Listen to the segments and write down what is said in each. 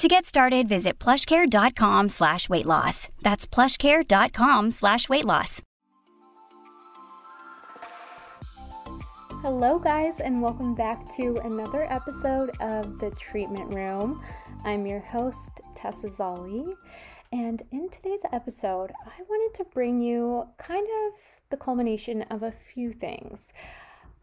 To get started, visit plushcare.com slash weight loss. That's plushcare.com slash weight loss. Hello, guys, and welcome back to another episode of The Treatment Room. I'm your host, Tessa Zolli, and in today's episode, I wanted to bring you kind of the culmination of a few things.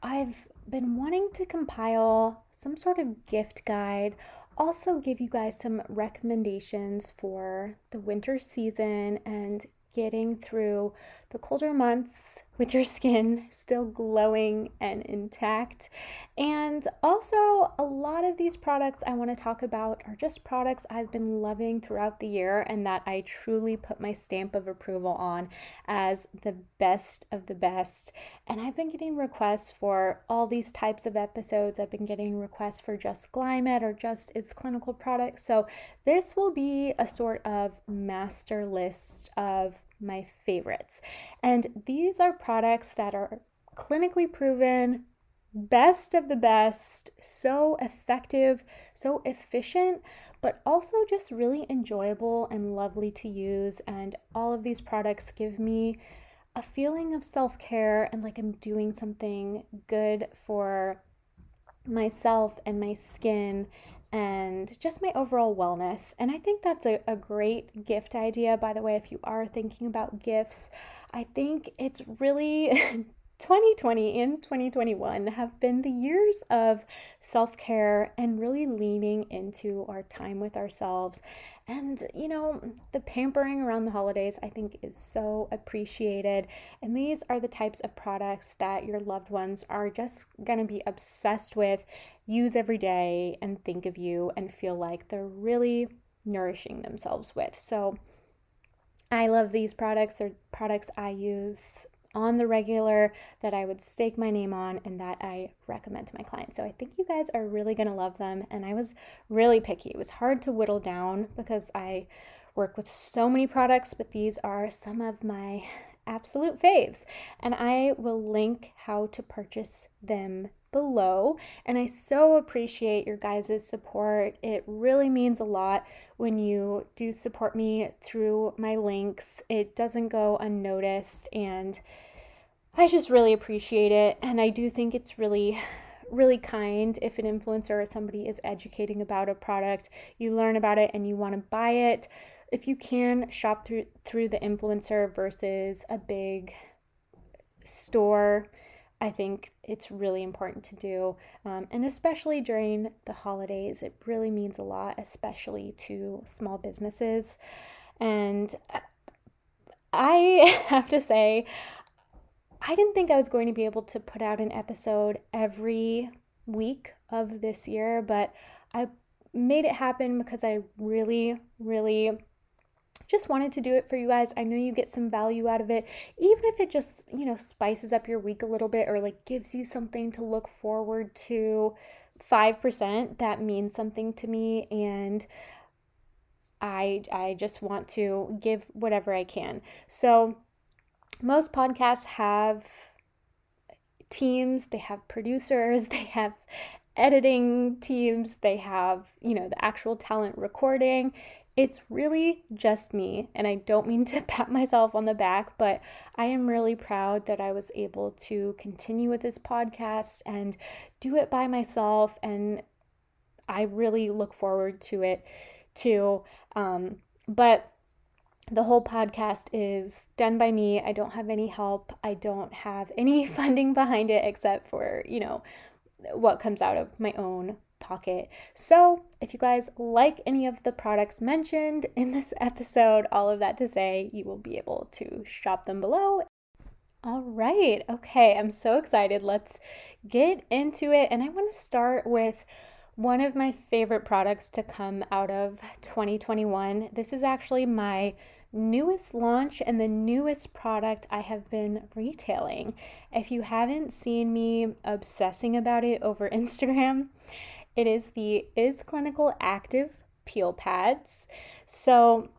I've been wanting to compile some sort of gift guide also give you guys some recommendations for the winter season and getting through the colder months with your skin still glowing and intact. And also, a lot of these products I want to talk about are just products I've been loving throughout the year and that I truly put my stamp of approval on as the best of the best. And I've been getting requests for all these types of episodes. I've been getting requests for just Glymed or just Is Clinical products. So, this will be a sort of master list of my favorites. And these are products that are clinically proven, best of the best, so effective, so efficient, but also just really enjoyable and lovely to use. And all of these products give me a feeling of self care and like I'm doing something good for myself and my skin and just my overall wellness. And I think that's a, a great gift idea. By the way, if you are thinking about gifts, I think it's really 2020 and 2021 have been the years of self care and really leaning into our time with ourselves. And, you know, the pampering around the holidays, I think, is so appreciated. And these are the types of products that your loved ones are just going to be obsessed with, use every day, and think of you and feel like they're really nourishing themselves with. So, I love these products. They're products I use on the regular that I would stake my name on and that I recommend to my clients. So I think you guys are really going to love them. And I was really picky. It was hard to whittle down because I work with so many products, but these are some of my absolute faves. And I will link how to purchase them below. And I so appreciate your guys' support. It really means a lot when you do support me through my links. It doesn't go unnoticed and I just really appreciate it. And I do think it's really really kind if an influencer or somebody is educating about a product, you learn about it and you want to buy it. If you can shop through through the influencer versus a big store, I think it's really important to do. Um, and especially during the holidays, it really means a lot, especially to small businesses. And I have to say, I didn't think I was going to be able to put out an episode every week of this year, but I made it happen because I really, really just wanted to do it for you guys. I know you get some value out of it, even if it just, you know, spices up your week a little bit or like gives you something to look forward to. 5% that means something to me and I I just want to give whatever I can. So most podcasts have teams, they have producers, they have editing teams, they have, you know, the actual talent recording. It's really just me, and I don't mean to pat myself on the back, but I am really proud that I was able to continue with this podcast and do it by myself. And I really look forward to it too. Um, but the whole podcast is done by me. I don't have any help. I don't have any funding behind it except for, you know, what comes out of my own pocket. So, if you guys like any of the products mentioned in this episode, all of that to say, you will be able to shop them below. All right. Okay, I'm so excited. Let's get into it. And I want to start with one of my favorite products to come out of 2021. This is actually my newest launch and the newest product I have been retailing. If you haven't seen me obsessing about it over Instagram, it is the Is Clinical Active Peel Pads. So,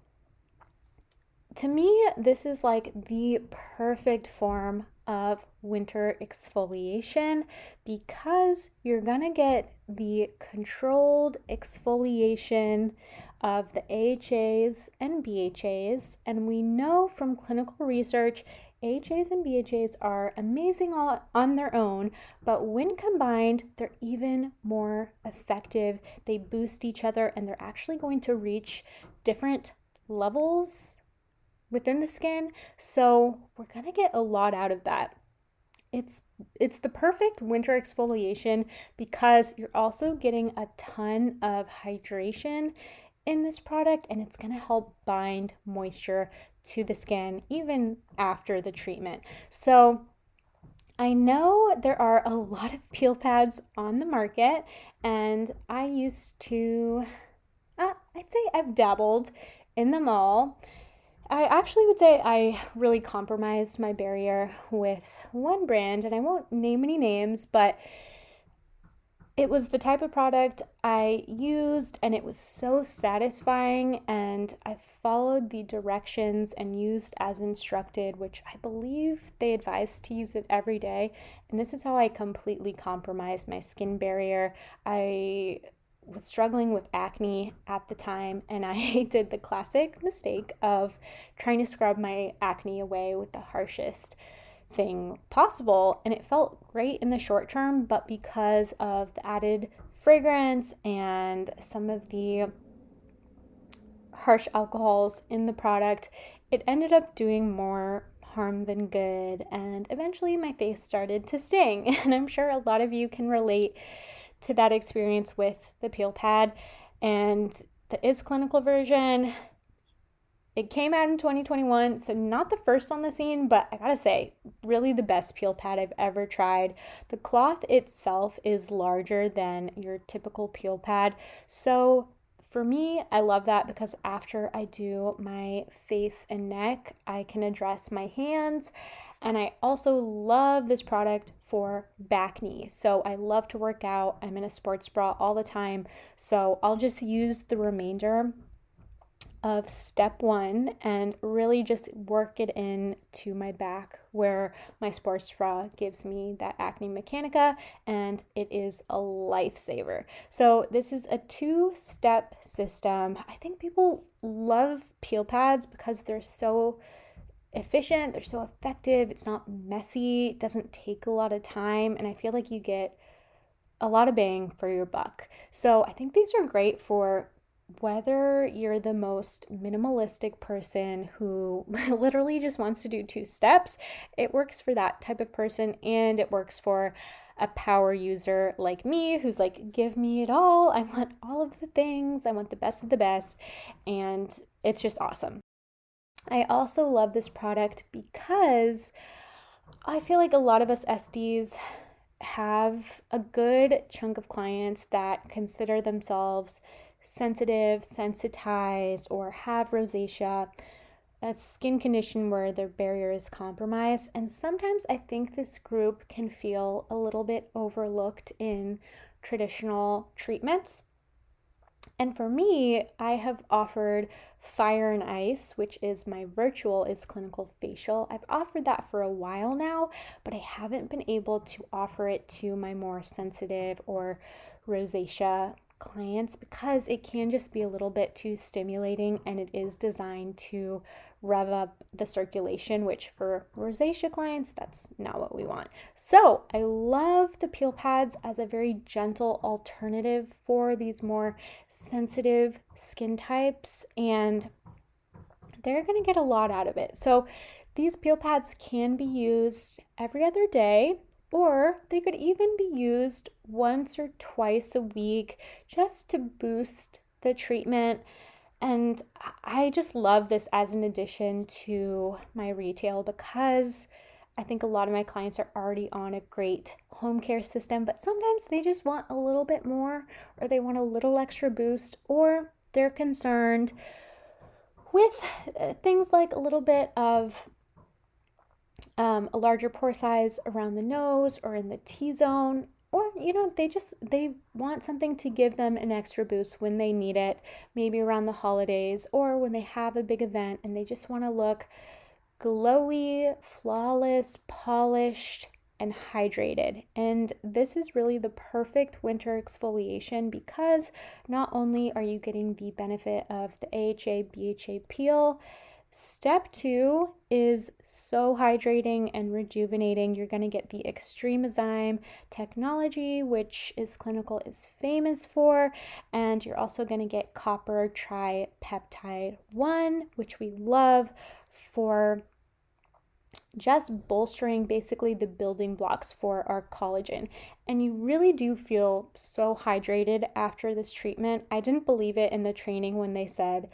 to me, this is like the perfect form of winter exfoliation because you're gonna get the controlled exfoliation of the AHAs and BHAs. And we know from clinical research, AHAs and BHAs are amazing all on their own, but when combined, they're even more effective. They boost each other and they're actually going to reach different levels within the skin. So we're gonna get a lot out of that. It's it's the perfect winter exfoliation because you're also getting a ton of hydration in this product and it's going to help bind moisture to the skin even after the treatment. So I know there are a lot of peel pads on the market and I used to uh, I'd say I've dabbled in them all I actually would say I really compromised my barrier with one brand, and I won't name any names, but it was the type of product I used, and it was so satisfying. And I followed the directions and used as instructed, which I believe they advised to use it every day. And this is how I completely compromised my skin barrier. I was struggling with acne at the time, and I did the classic mistake of trying to scrub my acne away with the harshest thing possible. And it felt great in the short term, but because of the added fragrance and some of the harsh alcohols in the product, it ended up doing more harm than good. And eventually, my face started to sting. And I'm sure a lot of you can relate to that experience with the peel pad and the is clinical version it came out in 2021 so not the first on the scene but i gotta say really the best peel pad i've ever tried the cloth itself is larger than your typical peel pad so for me, I love that because after I do my face and neck, I can address my hands. And I also love this product for bacne. So I love to work out. I'm in a sports bra all the time. So I'll just use the remainder of step one and really just work it in to my back where my sports bra gives me that acne mechanica and it is a lifesaver. So this is a two-step system. I think people love peel pads because they're so efficient, they're so effective, it's not messy, it doesn't take a lot of time and I feel like you get a lot of bang for your buck. So I think these are great for whether you're the most minimalistic person who literally just wants to do two steps, it works for that type of person and it works for a power user like me who's like, give me it all. I want all of the things. I want the best of the best. And it's just awesome. I also love this product because I feel like a lot of us esties have a good chunk of clients that consider themselves sensitive, sensitized, or have rosacea, a skin condition where their barrier is compromised. And sometimes I think this group can feel a little bit overlooked in traditional treatments. And for me, I have offered Fire and Ice, which is my virtual is clinical facial. I've offered that for a while now, but I haven't been able to offer it to my more sensitive or rosacea clients because it can just be a little bit too stimulating and it is designed to rev up the circulation, which for rosacea clients, that's not what we want. So I love the peel pads as a very gentle alternative for these more sensitive skin types, and they're gonna get a lot out of it. So these peel pads can be used every other day or they could even be used once or twice a week just to boost the treatment. And I just love this as an addition to my retail because I think a lot of my clients are already on a great home care system, but sometimes they just want a little bit more or they want a little extra boost or they're concerned with uh, things like a little bit of um, a larger pore size around the nose or in the T zone or you know they just they want something to give them an extra boost when they need it maybe around the holidays or when they have a big event and they just want to look glowy flawless polished and hydrated. And this is really the perfect winter exfoliation because not only are you getting the benefit of the AHA BHA peel Step two is so hydrating and rejuvenating. You're going to get the Extremozyme technology, which is clinical is famous for, and you're also going to get copper tripeptide 1, which we love for just bolstering basically the building blocks for our collagen. And you really do feel so hydrated after this treatment. I didn't believe it in the training when they said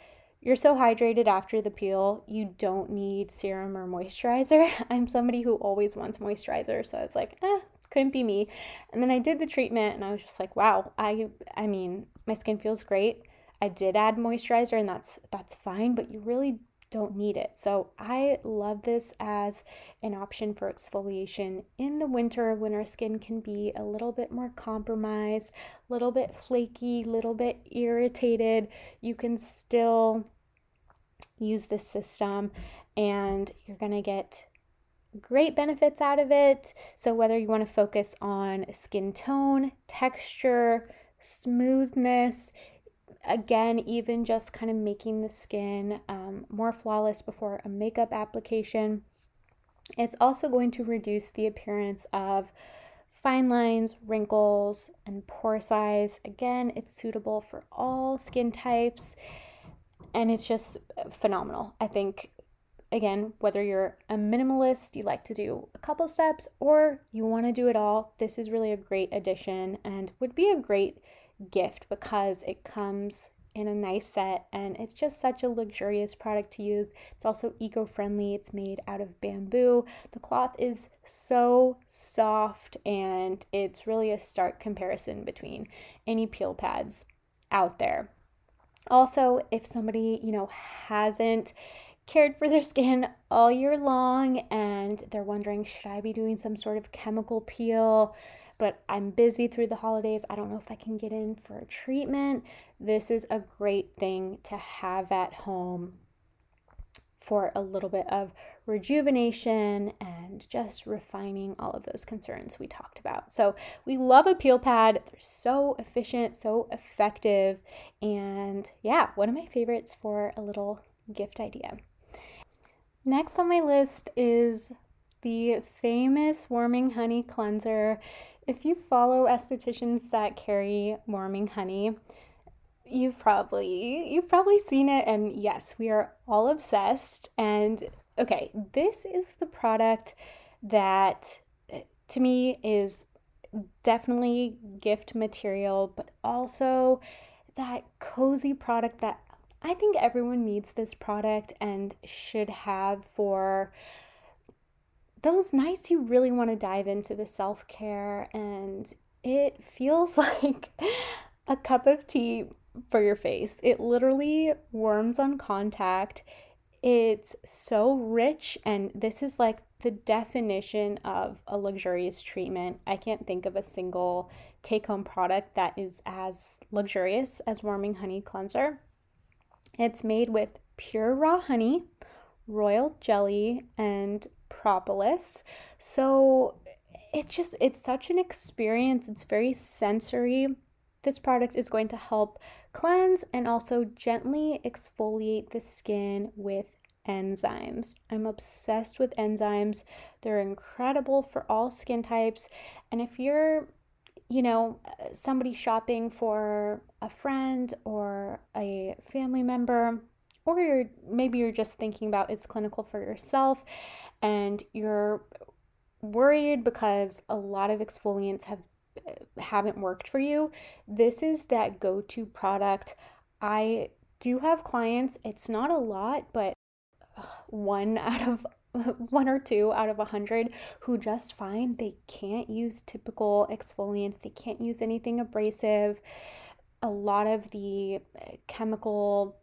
you're so hydrated after the peel, you don't need serum or moisturizer. I'm somebody who always wants moisturizer, so I was like, eh, couldn't be me. And then I did the treatment and I was just like, wow, I I mean, my skin feels great. I did add moisturizer and that's that's fine, but you really don't need it. So I love this as an option for exfoliation in the winter when our skin can be a little bit more compromised, a little bit flaky, a little bit irritated. You can still use this system and you're going to get great benefits out of it. So, whether you want to focus on skin tone, texture, smoothness, again, even just kind of making the skin um, more flawless before a makeup application, it's also going to reduce the appearance of fine lines, wrinkles, and pore size. Again, it's suitable for all skin types and it's just phenomenal. I think again, whether you're a minimalist, you like to do a couple steps, or you want to do it all, this is really a great addition and would be a great gift because it comes in a nice set and it's just such a luxurious product to use. It's also eco friendly, it's made out of bamboo. The cloth is so soft and it's really a stark comparison between any peel pads out there. Also, if somebody, you know, hasn't cared for their skin all year long and they're wondering, should I be doing some sort of chemical peel? But I'm busy through the holidays. I don't know if I can get in for a treatment. This is a great thing to have at home for a little bit of rejuvenation and just refining all of those concerns we talked about. So, we love a peel pad. They're so efficient, so effective, and yeah, one of my favorites for a little gift idea. Next on my list is the famous Warming Honey Cleanser. If you follow estheticians that carry warming honey, you've probably you've probably seen it and yes we are all obsessed. And okay this is the product that to me is definitely gift material but also that cozy product that I think everyone needs this product and should have for those nights you really want to dive into the self-care. And it feels like a cup of tea for your face. It literally warms on contact. It's so rich, and this is like the definition of a luxurious treatment. I can't think of a single take home product that is as luxurious as Warming Honey Cleanser. It's made with pure raw honey, royal jelly, and propolis. So it just it's such an experience. It's very sensory. This product is going to help cleanse and also gently exfoliate the skin with enzymes. I'm obsessed with enzymes. They're incredible for all skin types. And if you're, you know, somebody shopping for a friend or a family member, or you're maybe you're just thinking about Is Clinical for yourself and you're worried because a lot of exfoliants have haven't worked for you, this is that go to product. I do have clients, it's not a lot, but one out of one or two out of a hundred who just find they can't use typical exfoliants, they can't use anything abrasive. A lot of the eh, chemical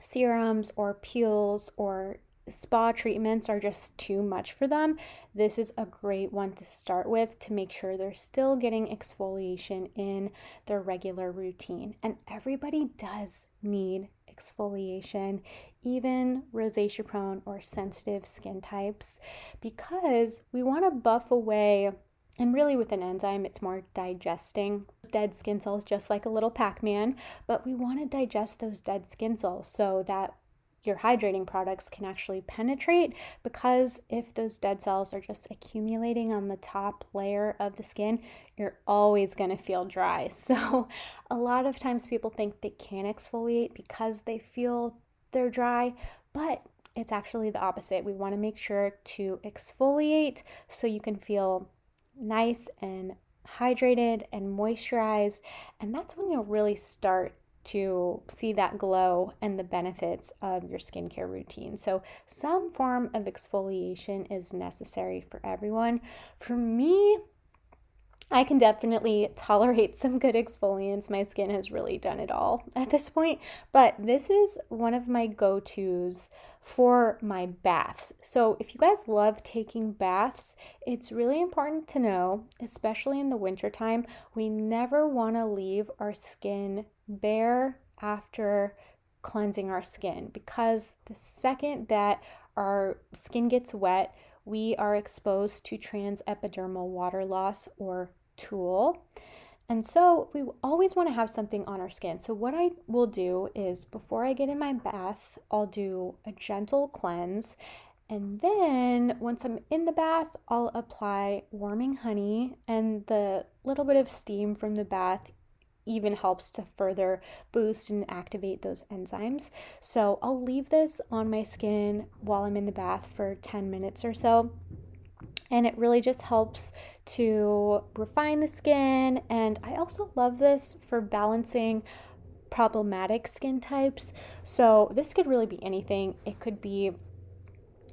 serums or peels or spa treatments are just too much for them, this is a great one to start with to make sure they're still getting exfoliation in their regular routine. And everybody does need exfoliation, even rosacea prone or sensitive skin types, because we want to buff away. And really, with an enzyme, it's more digesting dead skin cells, just like a little Pac Man. But we want to digest those dead skin cells so that your hydrating products can actually penetrate because if those dead cells are just accumulating on the top layer of the skin, you're always going to feel dry. So, a lot of times people think they can't exfoliate because they feel they're dry, but it's actually the opposite. We want to make sure to exfoliate so you can feel nice and hydrated and moisturized, and that's when you'll really start to see that glow and the benefits of your skincare routine. So, some form of exfoliation is necessary for everyone. For me, I can definitely tolerate some good exfoliants. My skin has really done it all at this point, but this is one of my go tos for my baths. So, if you guys love taking baths, it's really important to know, especially in the wintertime, we never want to leave our skin bare after cleansing our skin because the second that our skin gets wet, we are exposed to transepidermal water loss or TEWL. And so we always want to have something on our skin. So, what I will do is before I get in my bath, I'll do a gentle cleanse. And then once I'm in the bath, I'll apply warming honey, and the little bit of steam from the bath even helps to further boost and activate those enzymes. So, I'll leave this on my skin while I'm in the bath for 10 minutes or so and it really just helps to refine the skin. And I also love this for balancing problematic skin types. So, this could really be anything. It could be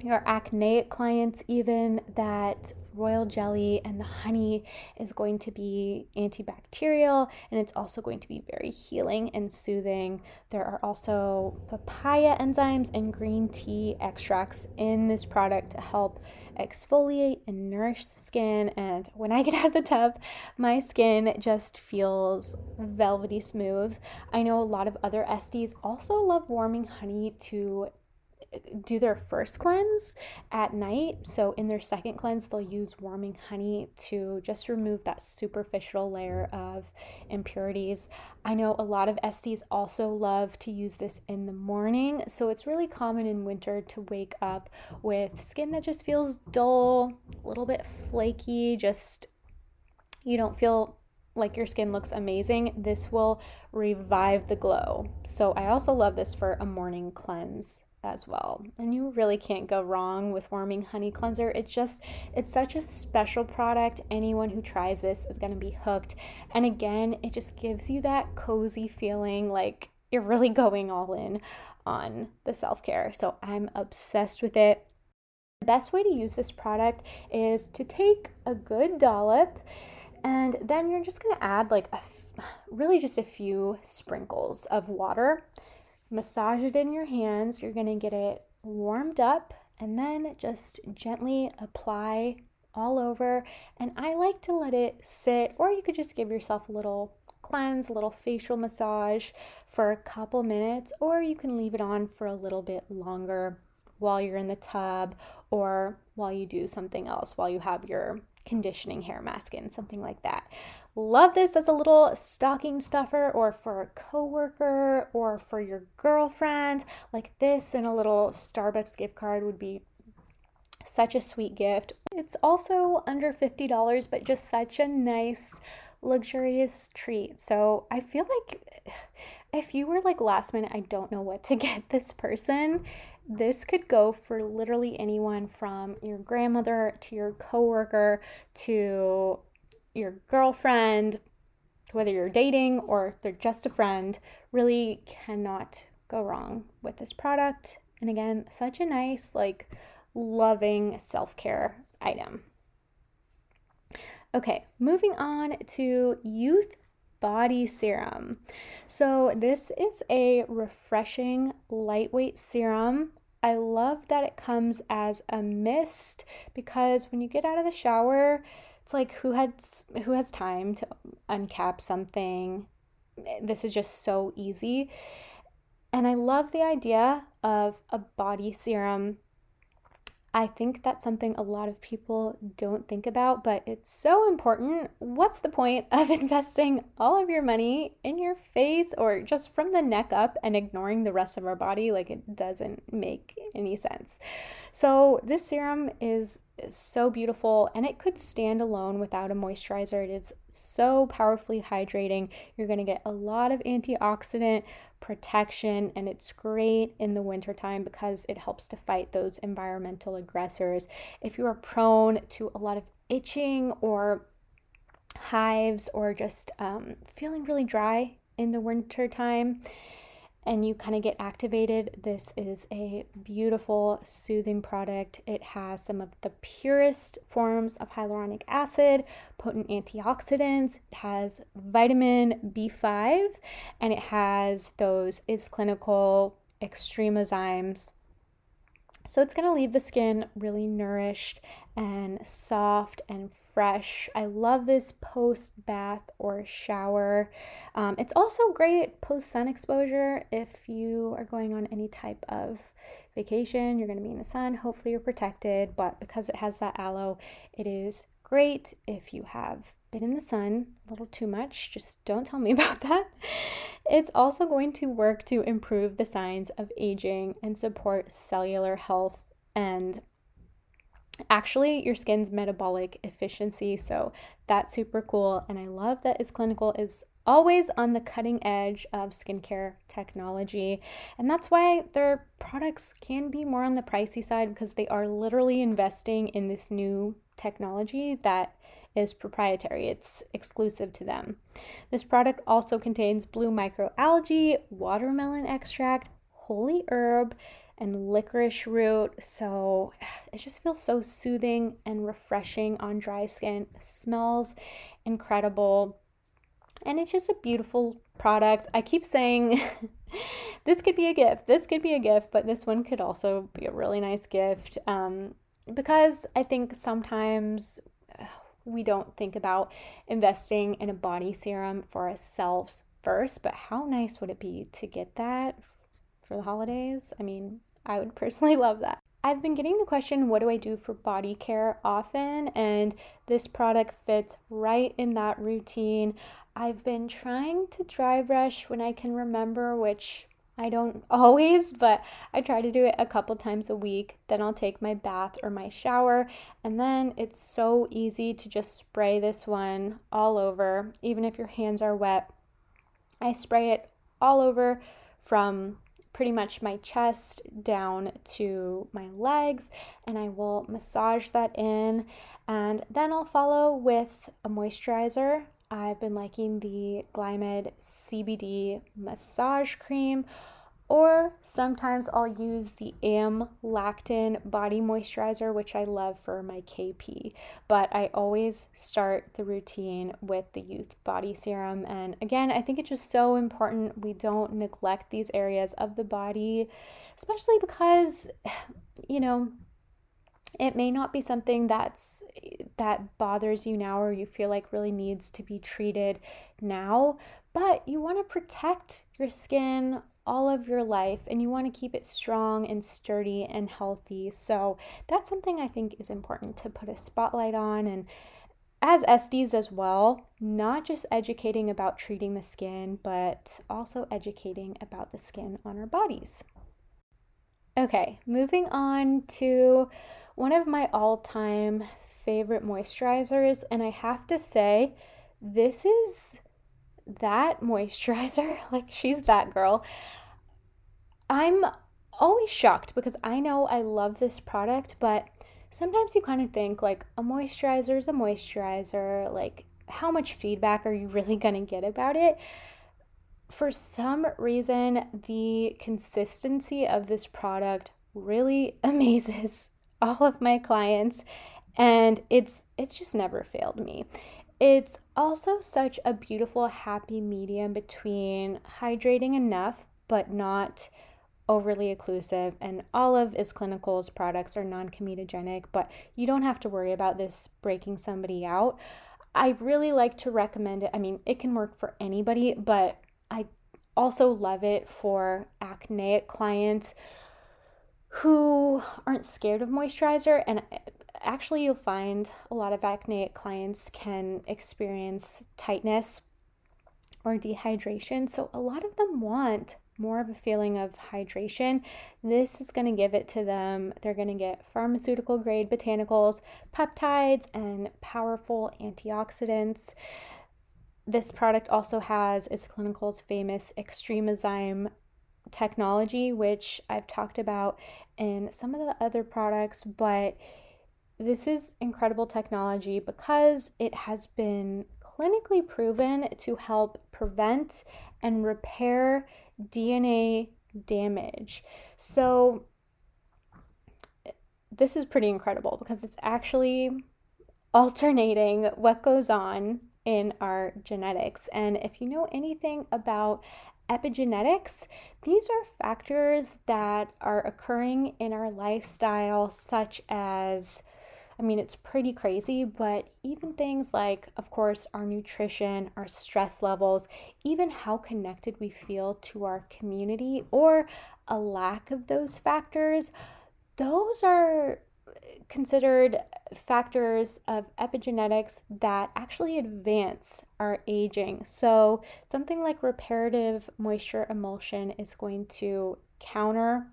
your acneic clients, even that royal jelly and the honey is going to be antibacterial and it's also going to be very healing and soothing. There are also papaya enzymes and green tea extracts in this product to help exfoliate and nourish the skin. And when I get out of the tub, my skin just feels velvety smooth. I know a lot of other esties also love warming honey to do their first cleanse at night. So, in their second cleanse, they'll use warming honey to just remove that superficial layer of impurities. I know a lot of esties also love to use this in the morning. So, it's really common in winter to wake up with skin that just feels dull, a little bit flaky, just you don't feel like your skin looks amazing, this will revive the glow. So, I also love this for a morning cleanse as well. And you really can't go wrong with warming honey cleanser. It's just it's such a special product. Anyone who tries this is going to be hooked. And again, it just gives you that cozy feeling like you're really going all in on the self-care. So I'm obsessed with it. The best way to use this product is to take a good dollop and then you're just going to add like a really just a few sprinkles of water massage it in your hands. You're going to get it warmed up and then just gently apply all over. And I like to let it sit, or you could just give yourself a little cleanse, a little facial massage for a couple minutes, or you can leave it on for a little bit longer while you're in the tub or while you do something else, while you have your conditioning hair mask in, something like that. Love this as a little stocking stuffer or for a coworker or for your girlfriend. Like this and a little Starbucks gift card would be such a sweet gift. It's also under $50, but just such a nice, luxurious treat. So I feel like if you were like last minute, I don't know what to get this person, this could go for literally anyone from your grandmother to your coworker to your girlfriend, whether you're dating or they're just a friend, really cannot go wrong with this product. And again, such a nice, like, loving self care item. Okay, moving on to youth body serum. So, this is a refreshing, lightweight serum. I love that it comes as a mist because when you get out of the shower, it's like who has who has time to uncap something? This is just so easy. And I love the idea of a body serum I think that's something a lot of people don't think about, but it's so important. What's the point of investing all of your money in your face or just from the neck up and ignoring the rest of our body? Like it doesn't make any sense. So, this serum is, is so beautiful and it could stand alone without a moisturizer. It is so powerfully hydrating. You're going to get a lot of antioxidant protection and it's great in the wintertime because it helps to fight those environmental aggressors. If you are prone to a lot of itching or hives or just um, feeling really dry in the wintertime, and you kind of get activated, this is a beautiful, soothing product. It has some of the purest forms of hyaluronic acid, potent antioxidants, it has vitamin B5, and it has those is clinical extremozymes so it's going to leave the skin really nourished and soft and fresh. I love this post bath or shower. Um, it's also great post sun exposure if you are going on any type of vacation. You're going to be in the sun. Hopefully, you're protected, but because it has that aloe, it is great if you have been in the sun a little too much. Just don't tell me about that. It's also going to work to improve the signs of aging and support cellular health and actually your skin's metabolic efficiency. So that's super cool. And I love that is clinical is always on the cutting edge of skincare technology. And that's why their products can be more on the pricey side because they are literally investing in this new technology that is proprietary, it's exclusive to them. This product also contains blue microalgae, watermelon extract, holy herb, and licorice root. So it just feels so soothing and refreshing on dry skin. It smells incredible. And it's just a beautiful product. I keep saying this could be a gift. This could be a gift, but this one could also be a really nice gift. Um, because I think sometimes we don't think about investing in a body serum for ourselves first, but how nice would it be to get that for the holidays? I mean, I would personally love that. I've been getting the question, what do I do for body care often? And this product fits right in that routine. I've been trying to dry brush when I can remember, which I don't always, but I try to do it a couple times a week. Then I'll take my bath or my shower, and then it's so easy to just spray this one all over, even if your hands are wet. I spray it all over from pretty much my chest down to my legs, and I will massage that in. And then I'll follow with a moisturizer. I've been liking the Glymed CBD massage cream, or sometimes I'll use the AmLactin body moisturizer, which I love for my KP. But I always start the routine with the Youth Body Serum. And again, I think it's just so important we don't neglect these areas of the body, especially because, you know, it may not be something that's that bothers you now or you feel like really needs to be treated now but you want to protect your skin all of your life and you want to keep it strong and sturdy and healthy so that's something i think is important to put a spotlight on and as esties as well, not just educating about treating the skin, but also educating about the skin on our bodies. Okay, moving on to one of my all time favorite moisturizers. And I have to say, this is that moisturizer. like, she's that girl. I'm always shocked because I know I love this product, but sometimes you kind of think like a moisturizer is a moisturizer. Like, how much feedback are you really going to get about it? For some reason, the consistency of this product really amazes all of my clients and it's it's just never failed me. It's also such a beautiful, happy medium between hydrating enough but not overly occlusive. And all of Is Clinical's products are non comedogenic, but you don't have to worry about this breaking somebody out. I really like to recommend it. I mean, it can work for anybody, but I also love it for acneic clients who aren't scared of moisturizer. And uh, actually, you'll find a lot of acneic clients can experience tightness or dehydration. So, a lot of them want more of a feeling of hydration. This is going to give it to them. They're going to get pharmaceutical grade botanicals, peptides, and powerful antioxidants. This product also has Is Clinical's famous Extremozyme technology, which I've talked about in some of the other products, but this is incredible technology because it has been clinically proven to help prevent and repair DNA damage. So, this is pretty incredible because it's actually alternating what goes on in our genetics. And if you know anything about epigenetics, these are factors that are occurring in our lifestyle, such as I mean, it's pretty crazy, but even things like, of course, our nutrition, our stress levels, even how connected we feel to our community, or a lack of those factors, those are considered factors of epigenetics that actually advance our aging. So, something like reparative moisture emulsion is going to counter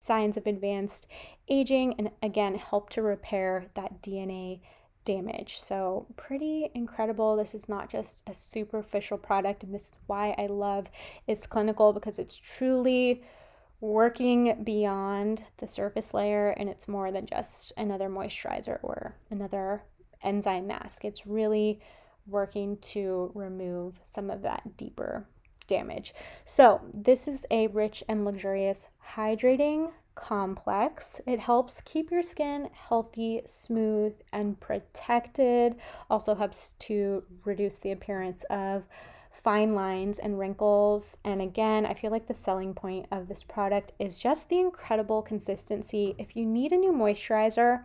signs of advanced aging and again help to repair that DNA damage. So, pretty incredible. This is not just a superficial product, and this is why I love Is Clinical because it's truly working beyond the surface layer and it's more than just another moisturizer or another enzyme mask. It's really working to remove some of that deeper damage. So, this is a rich and luxurious hydrating complex. It helps keep your skin healthy, smooth, and protected. Also helps to reduce the appearance of fine lines and wrinkles. And again, I feel like the selling point of this product is just the incredible consistency. If you need a new moisturizer,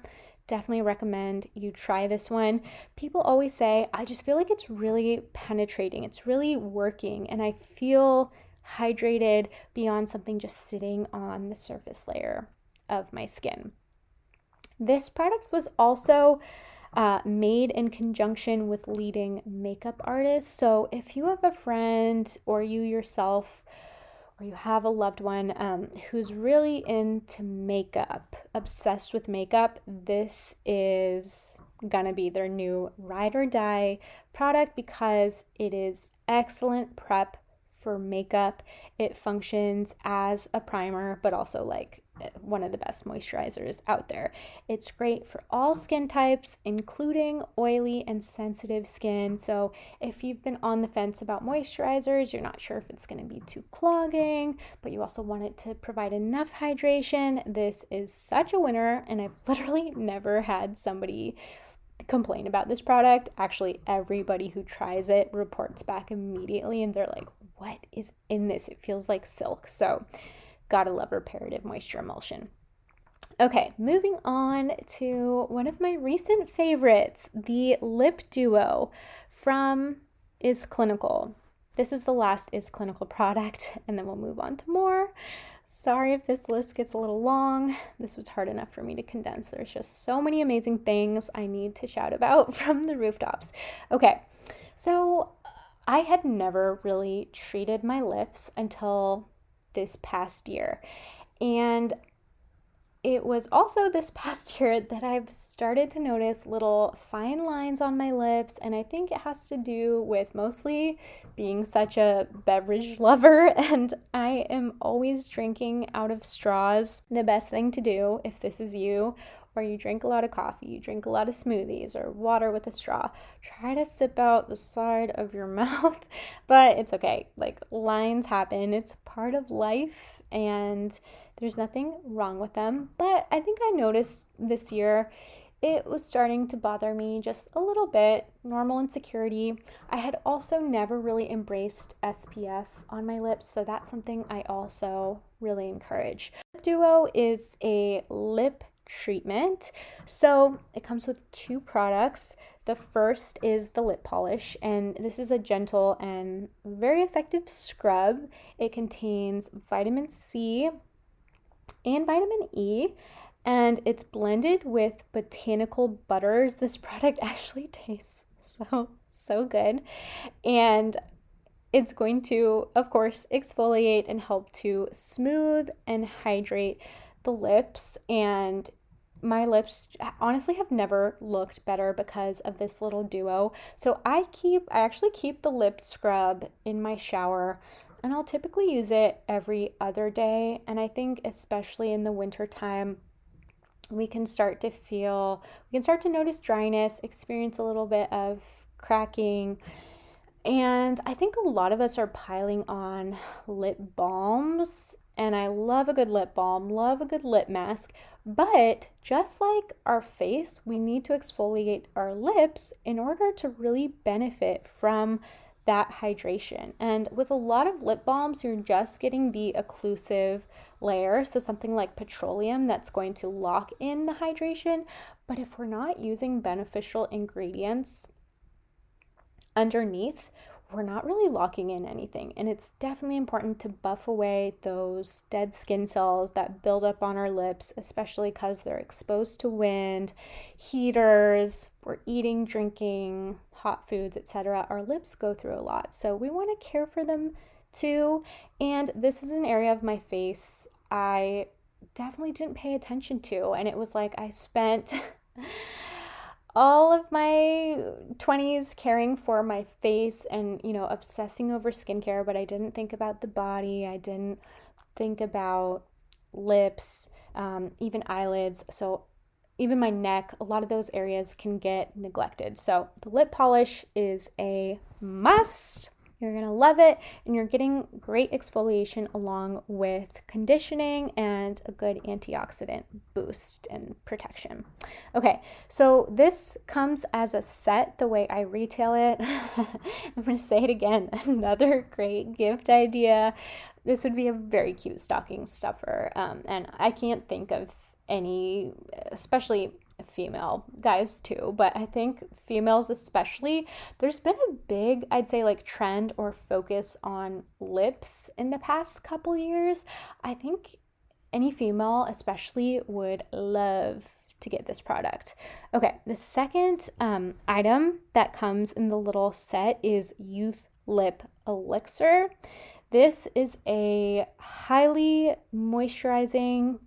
definitely recommend you try this one. People always say, I just feel like it's really penetrating, it's really working, and I feel hydrated beyond something just sitting on the surface layer of my skin. This product was also uh, made in conjunction with leading makeup artists. So if you have a friend or you yourself or you have a loved one um, who's really into makeup, obsessed with makeup, this is gonna be their new ride or die product because it is excellent prep for makeup. It functions as a primer, but also like one of the best moisturizers out there. It's great for all skin types, including oily and sensitive skin. So, if you've been on the fence about moisturizers, you're not sure if it's going to be too clogging, but you also want it to provide enough hydration, this is such a winner. And I've literally never had somebody complain about this product. Actually, everybody who tries it reports back immediately and they're like, what is in this? It feels like silk. So, Gotta love reparative moisture emulsion. Okay, moving on to one of my recent favorites, the Lip Duo from Is Clinical. This is the last Is Clinical product, and then we'll move on to more. Sorry if this list gets a little long. This was hard enough for me to condense. There's just so many amazing things I need to shout about from the rooftops. Okay, so I had never really treated my lips until this past year. And it was also this past year that I've started to notice little fine lines on my lips, and I think it has to do with mostly being such a beverage lover, and I am always drinking out of straws. The best thing to do, if this is you, or you drink a lot of coffee, you drink a lot of smoothies or water with a straw, try to sip out the side of your mouth. but it's okay. Like lines happen, it's part of life and there's nothing wrong with them. But I think I noticed this year it was starting to bother me just a little bit, normal insecurity. I had also never really embraced SPF on my lips, so that's something I also really encourage. Lip Duo is a lip treatment. So it comes with two products. The first is the lip polish, and this is a gentle and very effective scrub. It contains vitamin C and vitamin E and it's blended with botanical butters. This product actually tastes so, so good. And it's going to, of course, exfoliate and help to smooth and hydrate the lips. And my lips honestly have never looked better because of this little duo. So I keep, I actually keep the lip scrub in my shower and I'll typically use it every other day. And I think, especially in the winter time, we can start to feel, we can start to notice dryness, experience a little bit of cracking. And I think a lot of us are piling on lip balms. And I love a good lip balm, love a good lip mask. But just like our face, we need to exfoliate our lips in order to really benefit from that hydration. And with a lot of lip balms, you're just getting the occlusive layer, so something like petroleum that's going to lock in the hydration. But if we're not using beneficial ingredients underneath, we're not really locking in anything. And it's definitely important to buff away those dead skin cells that build up on our lips, especially because they're exposed to wind, heaters, we're eating, drinking, hot foods, etc. Our lips go through a lot. So we want to care for them too. And this is an area of my face I definitely didn't pay attention to. And it was like I spent. all of my 20s caring for my face and, you know, obsessing over skincare, but I didn't think about the body. I didn't think about lips, um, even eyelids. So, even my neck, a lot of those areas can get neglected. So, the lip polish is a must. You're gonna love it, and you're getting great exfoliation along with conditioning and a good antioxidant boost and protection. Okay, so this comes as a set the way I retail it. I'm gonna say it again another great gift idea. This would be a very cute stocking stuffer, um, and I can't think of any, especially female guys too, but I think females especially, there's been a big, I'd say, like trend or focus on lips in the past couple years. I think any female, especially, would love to get this product. Okay, the second um, item that comes in the little set is Youth Lip Elixir. This is a highly moisturizing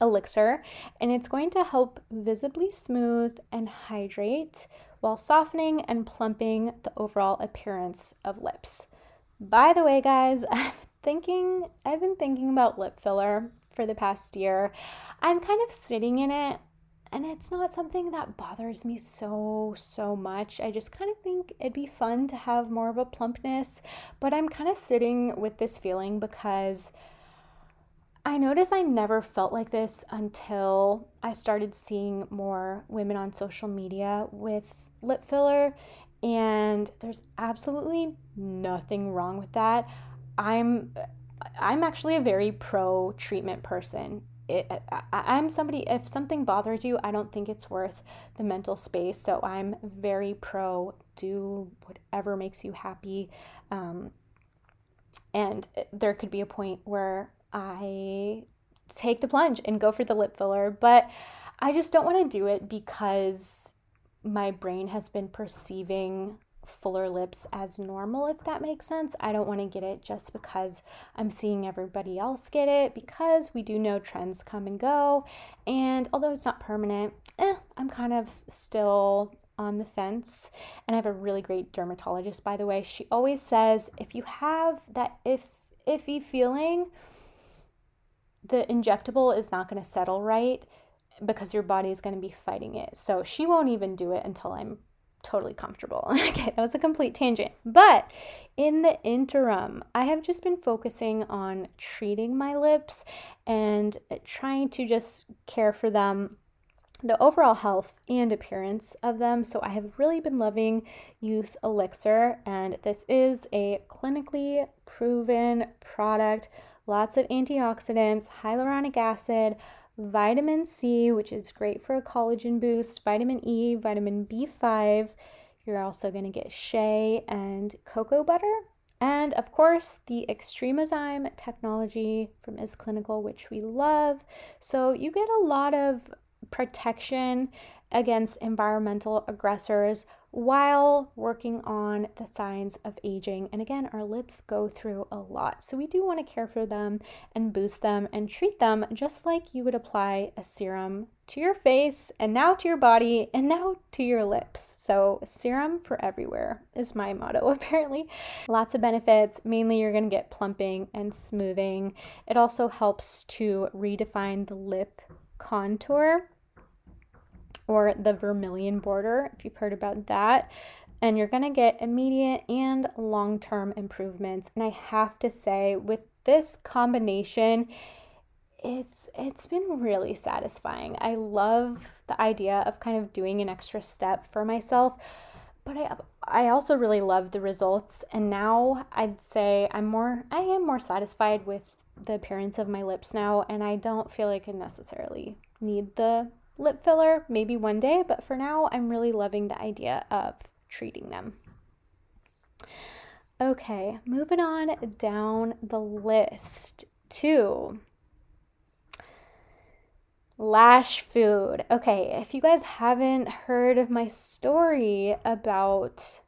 elixir, and it's going to help visibly smooth and hydrate while softening and plumping the overall appearance of lips. By the way, guys, I'm thinking, I've been thinking about lip filler for the past year. I'm kind of sitting in it and it's not something that bothers me so so much i just kind of think it'd be fun to have more of a plumpness but i'm kind of sitting with this feeling because I notice I never felt like this until I started seeing more women on social media with lip filler, and there's absolutely nothing wrong with that. I'm I'm actually a very pro treatment person. It, I, am somebody, if something bothers you, I don't think it's worth the mental space. So I'm very pro do whatever makes you happy. Um, and there could be a point where I take the plunge and go for the lip filler. But I just don't want to do it because my brain has been perceiving fuller lips as normal, if that makes sense. I don't want to get it just because I'm seeing everybody else get it, because we do know trends come and go. And although it's not permanent, eh, I'm kind of still on the fence. And I have a really great dermatologist, by the way. She always says if you have that if iffy feeling, the injectable is not going to settle right because your body is going to be fighting it. So she won't even do it until I'm totally comfortable. okay, that was a complete tangent. But in the interim, I have just been focusing on treating my lips and trying to just care for them the overall health and appearance of them. So I have really been loving Youth Elixir, and this is a clinically proven product. Lots of antioxidants, hyaluronic acid, vitamin C, which is great for a collagen boost, vitamin E, vitamin B5. You're also going to get shea and cocoa butter. And of course, the Extremozyme technology from Is Clinical, which we love. So you get a lot of protection against environmental aggressors while working on the signs of aging. And again, our lips go through a lot. So we do want to care for them and boost them and treat them just like you would apply a serum to your face and now to your body and now to your lips. So, serum for everywhere is my motto, apparently. Lots of benefits. Mainly, you're going to get plumping and smoothing. It also helps to redefine the lip contour or the vermilion border, if you've heard about that. And you're gonna get immediate and long term improvements. And I have to say, with this combination, it's it's been really satisfying. I love the idea of kind of doing an extra step for myself, but I I also really love the results and now I'd say I'm more I am more satisfied with the appearance of my lips now and I don't feel like I necessarily need the lip filler maybe one day, but for now, I'm really loving the idea of treating them. Okay, moving on down the list to lash food. Okay, if you guys haven't heard of my story about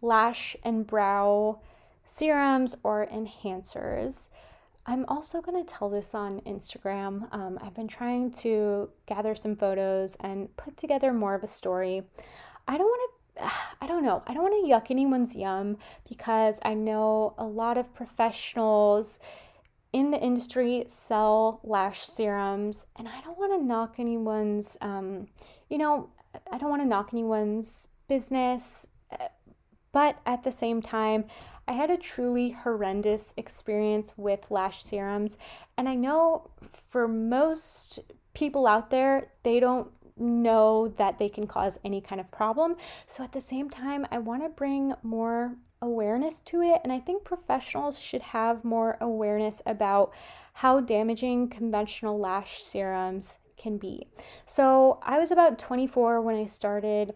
lash and brow serums or enhancers, I'm also going to tell this on Instagram. Um, I've been trying to gather some photos and put together more of a story. I don't want to, I don't know, I don't want to yuck anyone's yum because I know a lot of professionals in the industry sell lash serums and I don't want to knock anyone's, um, you know, I don't want to knock anyone's business, but at the same time, I had a truly horrendous experience with lash serums. And I know for most people out there, they don't know that they can cause any kind of problem. So at the same time, I want to bring more awareness to it. And I think professionals should have more awareness about how damaging conventional lash serums can be. So I was about 24 when I started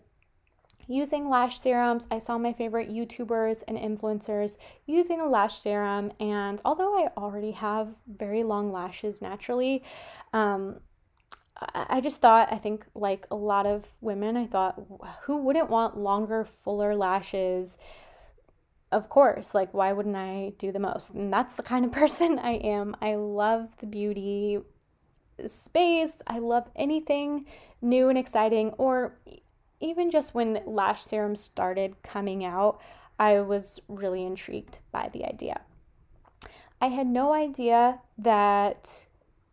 using lash serums. I saw my favorite YouTubers and influencers using a lash serum, and although I already have very long lashes naturally, um, I just thought, I think, like a lot of women, I thought, who wouldn't want longer, fuller lashes? Of course, like, why wouldn't I do the most? And that's the kind of person I am. I love the beauty space, I love anything new and exciting, or even just when lash serums started coming out, I was really intrigued by the idea. I had no idea that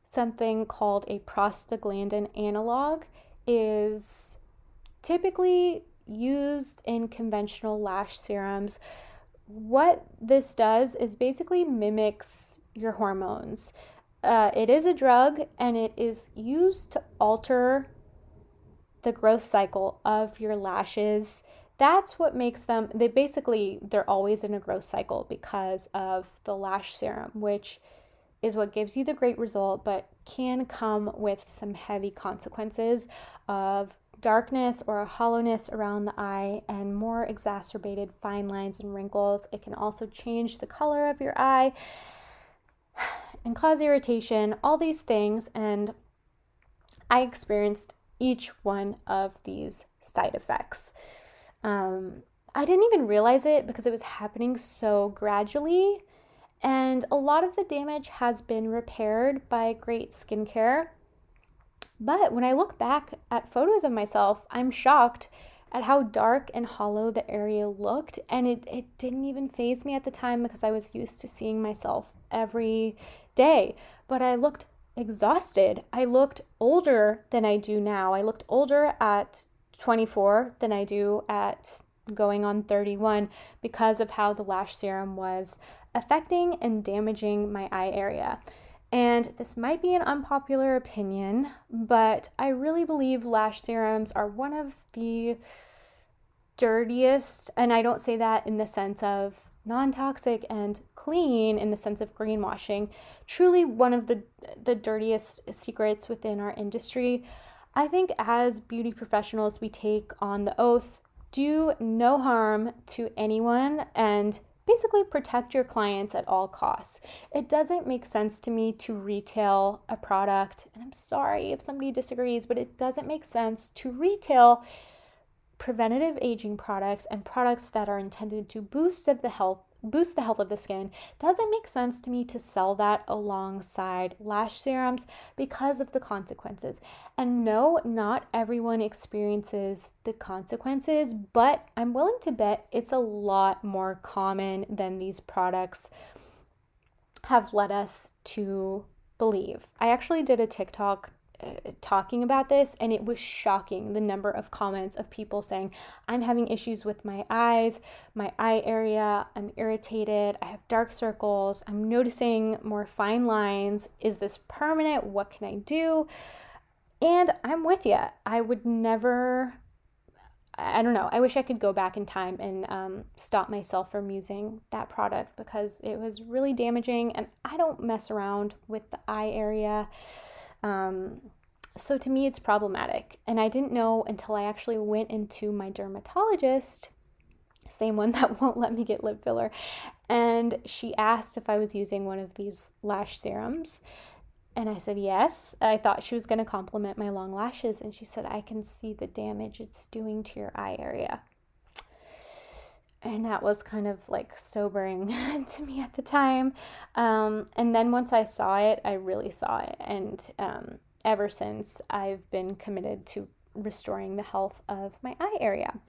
something called a prostaglandin analog is typically used in conventional lash serums. What this does is basically mimics your hormones. Uh, it is a drug and it is used to alter the growth cycle of your lashes. That's what makes them they basically they're always in a growth cycle because of the lash serum which is what gives you the great result but can come with some heavy consequences of darkness or a hollowness around the eye and more exacerbated fine lines and wrinkles. It can also change the color of your eye and cause irritation all these things. And i experienced each one of these side effects. Um, I didn't even realize it because it was happening so gradually, and a lot of the damage has been repaired by great skincare. But when I look back at photos of myself, I'm shocked at how dark and hollow the area looked. And it, it didn't even phase me at the time because I was used to seeing myself every day. But I looked exhausted. I looked older than I do now. I looked older at 24 than I do at going on 31 because of how the lash serum was affecting and damaging my eye area. And this might be an unpopular opinion, but I really believe lash serums are one of the dirtiest, and I don't say that in the sense of non toxic and clean in the sense of greenwashing, truly one of the, the dirtiest secrets within our industry. I think as beauty professionals, we take on the oath do no harm to anyone and basically protect your clients at all costs. It doesn't make sense to me to retail a product, and I'm sorry if somebody disagrees, but it doesn't make sense to retail preventative aging products and products that are intended to boost the health boost the health of the skin doesn't make sense to me to sell that alongside lash serums because of the consequences. And no, not everyone experiences the consequences, but I'm willing to bet it's a lot more common than these products have led us to believe. I actually did a TikTok uh, talking about this and it was shocking the number of comments of people saying i'm having issues with my eyes my eye area i'm irritated i have dark circles i'm noticing more fine lines is this permanent what can i do and i'm with you i would never I don't know. I wish I could go back in time and um, stop myself from using that product because it was really damaging, and I don't mess around with the eye area. Um, so to me, it's problematic. And I didn't know until I actually went into my dermatologist, same one that won't let me get lip filler. And she asked if I was using one of these lash serums. And I said yes. I thought she was going to compliment my long lashes. And she said, I can see the damage it's doing to your eye area. And that was kind of like sobering to me at the time. Um, and then once I saw it, I really saw it. And um, ever since I've been committed to restoring the health of my eye area.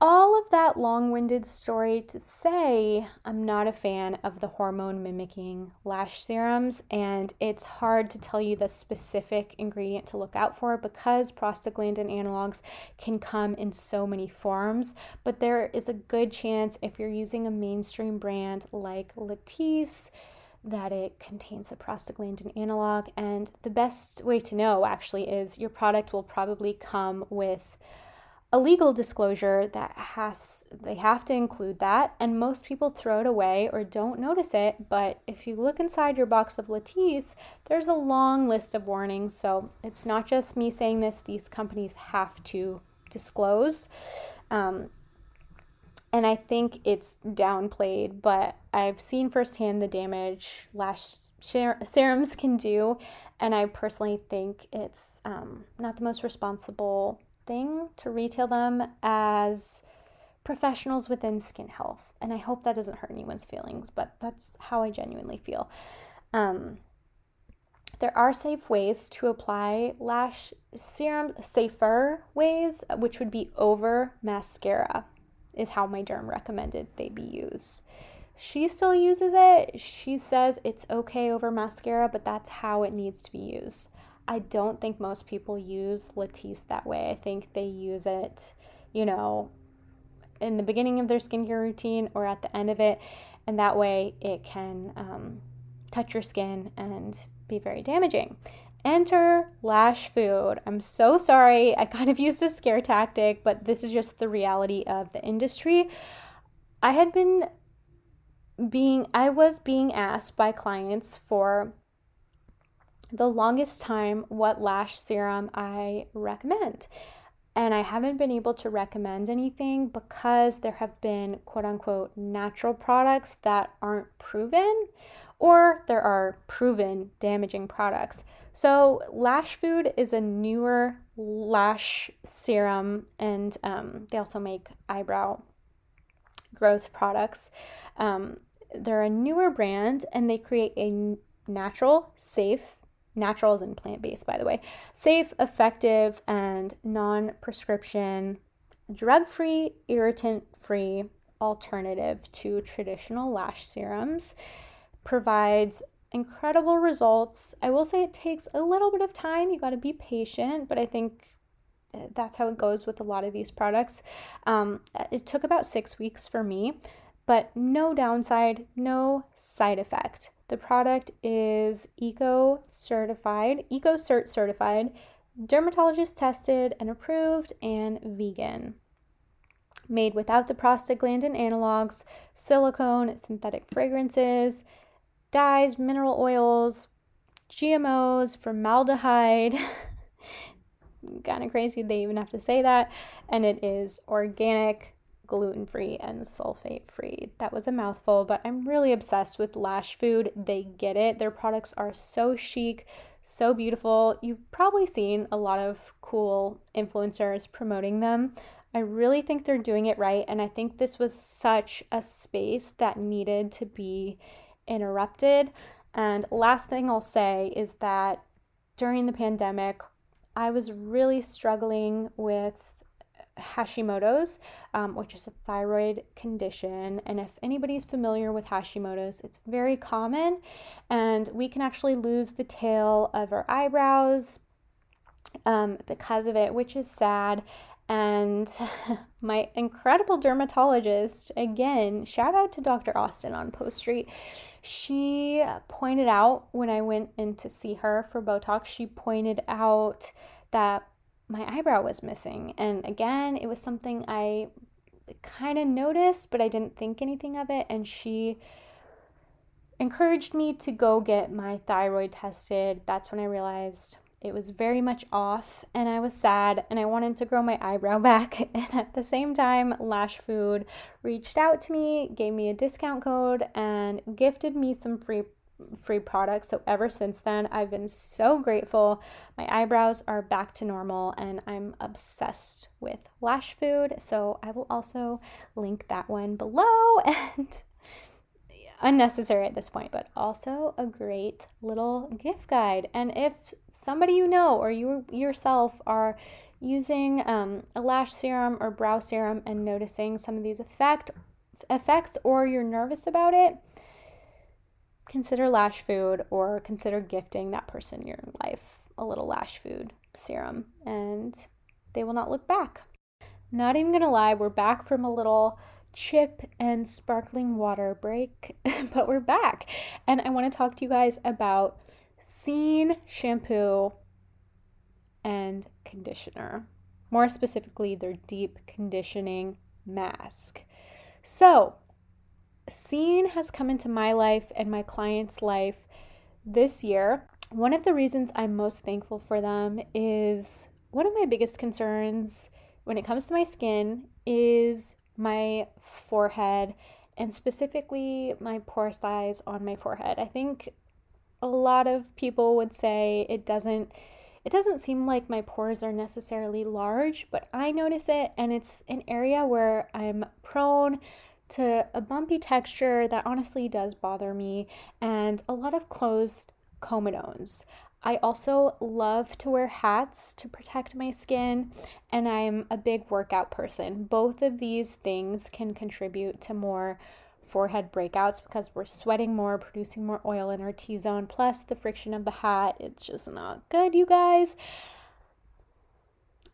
All of that long winded story to say I'm not a fan of the hormone mimicking lash serums, and it's hard to tell you the specific ingredient to look out for because prostaglandin analogs can come in so many forms. But there is a good chance if you're using a mainstream brand like Latisse that it contains the prostaglandin analog. And the best way to know actually is your product will probably come with a legal disclosure that has they have to include that and most people throw it away or don't notice it but if you look inside your box of latisse there's a long list of warnings so it's not just me saying this these companies have to disclose um, and I think it's downplayed, but I've seen firsthand the damage lash serums can do, and I personally think it's um, not the most responsible thing to retail them as professionals within skin health. And I hope that doesn't hurt anyone's feelings, but that's how I genuinely feel. Um, there are safe ways to apply lash serum, safer ways, which would be over mascara is how my derm recommended they be used. She still uses it. She says it's okay over mascara, but that's how it needs to be used. I don't think most people use Latisse that way. I think they use it, you know, in the beginning of their skincare routine or at the end of it, and that way it can um, touch your skin and be very damaging. Enter Lash Food. I'm so sorry. I kind of used a scare tactic, but this is just the reality of the industry. I had been being, I was being asked by clients for the longest time what lash serum I recommend. And I haven't been able to recommend anything because there have been quote unquote natural products that aren't proven, or there are proven damaging products. So, Lash Food is a newer lash serum, and um, they also make eyebrow growth products. Um, they're a newer brand, and they create a natural, safe, natural as in plant based, by the way, safe, effective, and non prescription, drug free, irritant free alternative to traditional lash serums. Provides incredible results. I will say it takes a little bit of time. You got to be patient, but I think that's how it goes with a lot of these products. Um, it took about six weeks for me. but no downside, no side effect. The product is eco certified, Ecocert certified, dermatologist tested and approved, and vegan. Made without the prostaglandin analogs, silicone, synthetic fragrances, dyes, mineral oils, GMOs, formaldehyde. kind of crazy they even have to say that. And it is organic, gluten free, and sulfate free. That was a mouthful, but I'm really obsessed with Lash Food. They get it. Their products are so chic, so beautiful. You've probably seen a lot of cool influencers promoting them. I really think they're doing it right. And I think this was such a space that needed to be interrupted. And last thing I'll say is that during the pandemic, I was really struggling with Hashimoto's, um, which is a thyroid condition. And if anybody's familiar with Hashimoto's, it's very common, and we can actually lose the tail of our eyebrows um, because of it, which is sad. And my incredible dermatologist, again, shout out to Dr. Austin on Post Street. She pointed out when I went in to see her for Botox, she pointed out that my eyebrow was missing. And again, it was something I kind of noticed, but I didn't think anything of it. And she encouraged me to go get my thyroid tested. That's when I realized it was very much off and I was sad and I wanted to grow my eyebrow back. And at the same time, Lash Food reached out to me, gave me a discount code, and gifted me some free free products. So ever since then, I've been so grateful. My eyebrows are back to normal and I'm obsessed with Lash Food. So I will also link that one below and unnecessary at this point, but also a great little gift guide. And if somebody you know or you yourself are using um, a lash serum or brow serum and noticing some of these effect effects or you're nervous about it, consider lash food or consider gifting that person in your life a little lash food serum and they will not look back. Not even gonna lie, we're back from a little chip and sparkling water break, but we're back. And I want to talk to you guys about Seen shampoo and conditioner. More specifically, their deep conditioning mask. So, Seen has come into my life and my client's life this year. One of the reasons I'm most thankful for them is one of my biggest concerns when it comes to my skin is my forehead and specifically my pore size on my forehead. I think a lot of people would say it doesn't it doesn't seem like my pores are necessarily large, but I notice it and it's an area where I'm prone to a bumpy texture that honestly does bother me and a lot of closed comedones. I also love to wear hats to protect my skin, and I'm a big workout person. Both of these things can contribute to more forehead breakouts because we're sweating more, producing more oil in our T zone, plus the friction of the hat. It's just not good, you guys.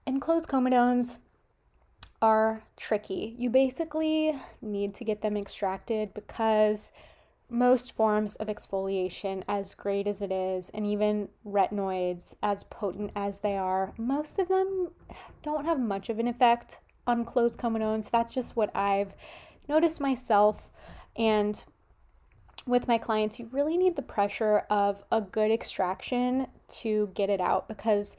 Enclosed comedones are tricky. You basically need to get them extracted because most forms of exfoliation, as great as it is, and even retinoids, as potent as they are, most of them don't have much of an effect on closed comedones. That's just what I've noticed myself. And with my clients, you really need the pressure of a good extraction to get it out because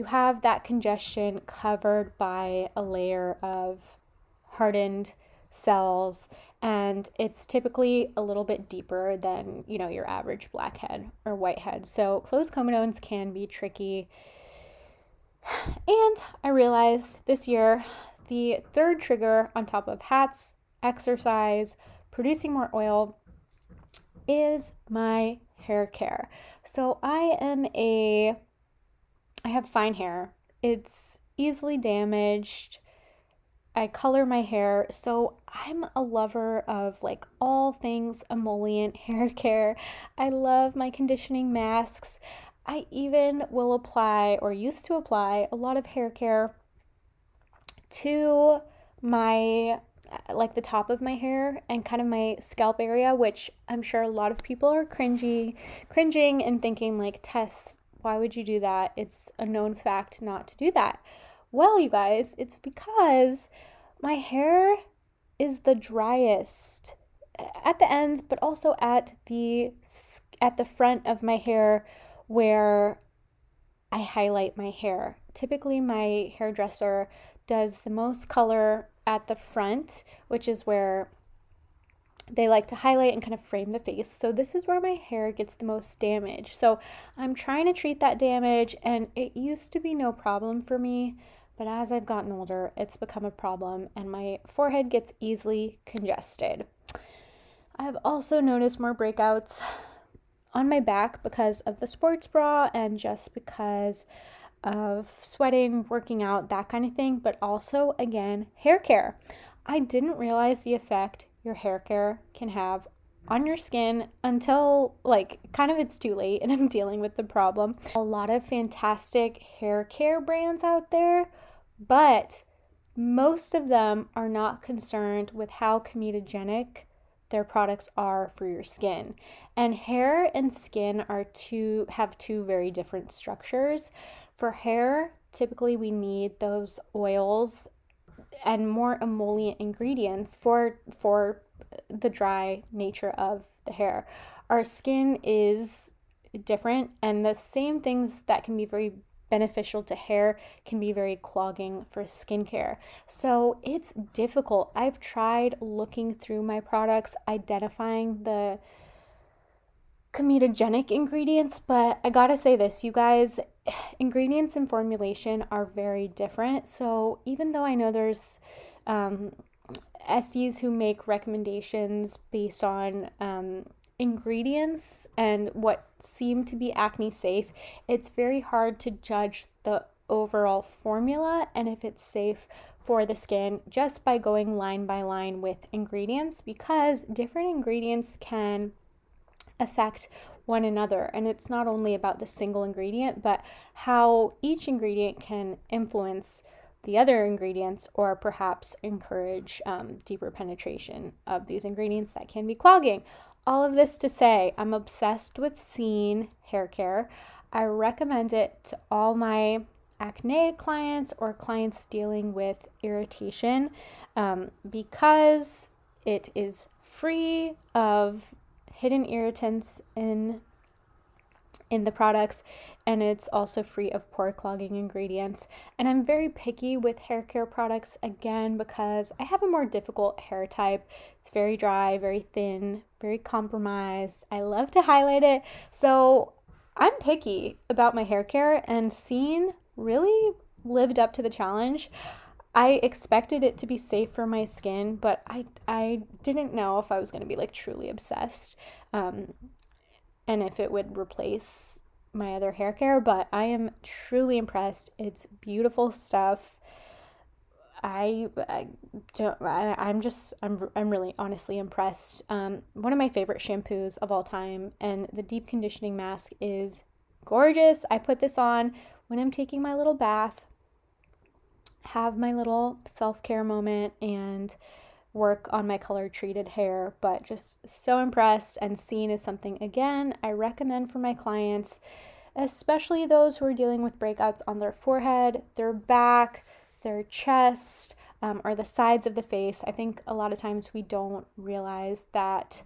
you have that congestion covered by a layer of hardened cells and it's typically a little bit deeper than you know your average blackhead or whitehead. So closed comedones can be tricky. And i realized this year the third trigger on top of hats exercise producing more oil is my hair care. So i am a i have fine hair it's easily damaged I color my hair. So I'm a lover of like all things emollient hair care. I love my conditioning masks. I even will apply or used to apply a lot of hair care to my uh, like the top of my hair and kind of my scalp area, which I'm sure a lot of people are cringy, cringing and thinking like, Tess, why would you do that? It's a known fact not to do that. Well, you guys, it's because my hair is the driest at the ends, but also at the at the front of my hair where I highlight my hair. Typically, my hairdresser does the most color at the front, which is where they like to highlight and kind of frame the face. So this is where my hair gets the most damage. So I'm trying to treat that damage and it used to be no problem for me, but as I've gotten older, it's become a problem and my forehead gets easily congested. I've also noticed more breakouts on my back because of the sports bra and just because of sweating, working out, that kind of thing, but also again, hair care. I didn't realize the effect your hair care can have on your skin until like kind of it's too late and I'm dealing with the problem. A lot of fantastic hair care brands out there, but most of them are not concerned with how comedogenic their products are for your skin. And hair and skin are two have two very different structures. For hair, typically we need those oils and more emollient ingredients for for the dry nature of the hair. Our skin is different and the same things that can be very beneficial to hair can be very clogging for skincare. So it's difficult. I've tried looking through my products, identifying the comedogenic ingredients, but I gotta say this, you guys, ingredients and formulation are very different. So even though I know there's um, esties who make recommendations based on um, ingredients and what seem to be acne safe, it's very hard to judge the overall formula and if it's safe for the skin just by going line by line with ingredients because different ingredients can affect one another. And it's not only about the single ingredient, but how each ingredient can influence the other ingredients or perhaps encourage um, deeper penetration of these ingredients that can be clogging. All of this to say, I'm obsessed with Seen hair care. I recommend it to all my acne clients or clients dealing with irritation um, because it is free of hidden irritants in in the products and it's also free of pore clogging ingredients. And I'm very picky with hair care products again because I have a more difficult hair type. It's very dry, very thin, very compromised. I love to highlight it. So I'm picky about my hair care and Seen really lived up to the challenge. I expected it to be safe for my skin, but I I didn't know if I was going to be like truly obsessed, um, and if it would replace my other hair care. But I am truly impressed. It's beautiful stuff. I, I don't. I, I'm just. I'm. I'm really honestly impressed. Um, one of my favorite shampoos of all time, and the deep conditioning mask is gorgeous. I put this on when I'm taking my little bath have my little self care moment and work on my color treated hair, but just so impressed and Seen is something again I recommend for my clients, especially those who are dealing with breakouts on their forehead, their back, their chest, um, or the sides of the face. I think a lot of times we don't realize that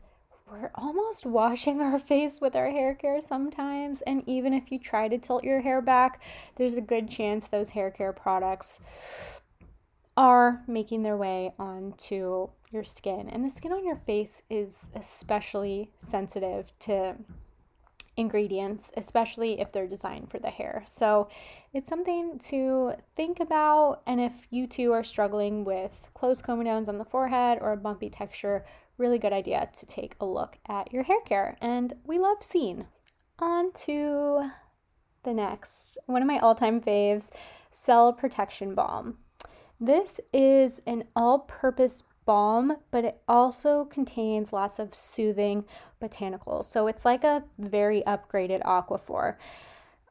we're almost washing our face with our hair care sometimes. And even if you try to tilt your hair back, there's a good chance those hair care products are making their way onto your skin. And the skin on your face is especially sensitive to ingredients, especially if they're designed for the hair. So it's something to think about. And if you too are struggling with closed comedones on the forehead or a bumpy texture, really good idea to take a look at your hair care. And we love Seen. On to the next, one of my all time faves, Cell Protection Balm. This is an all purpose balm, but it also contains lots of soothing botanicals. So it's like a very upgraded Aquaphor.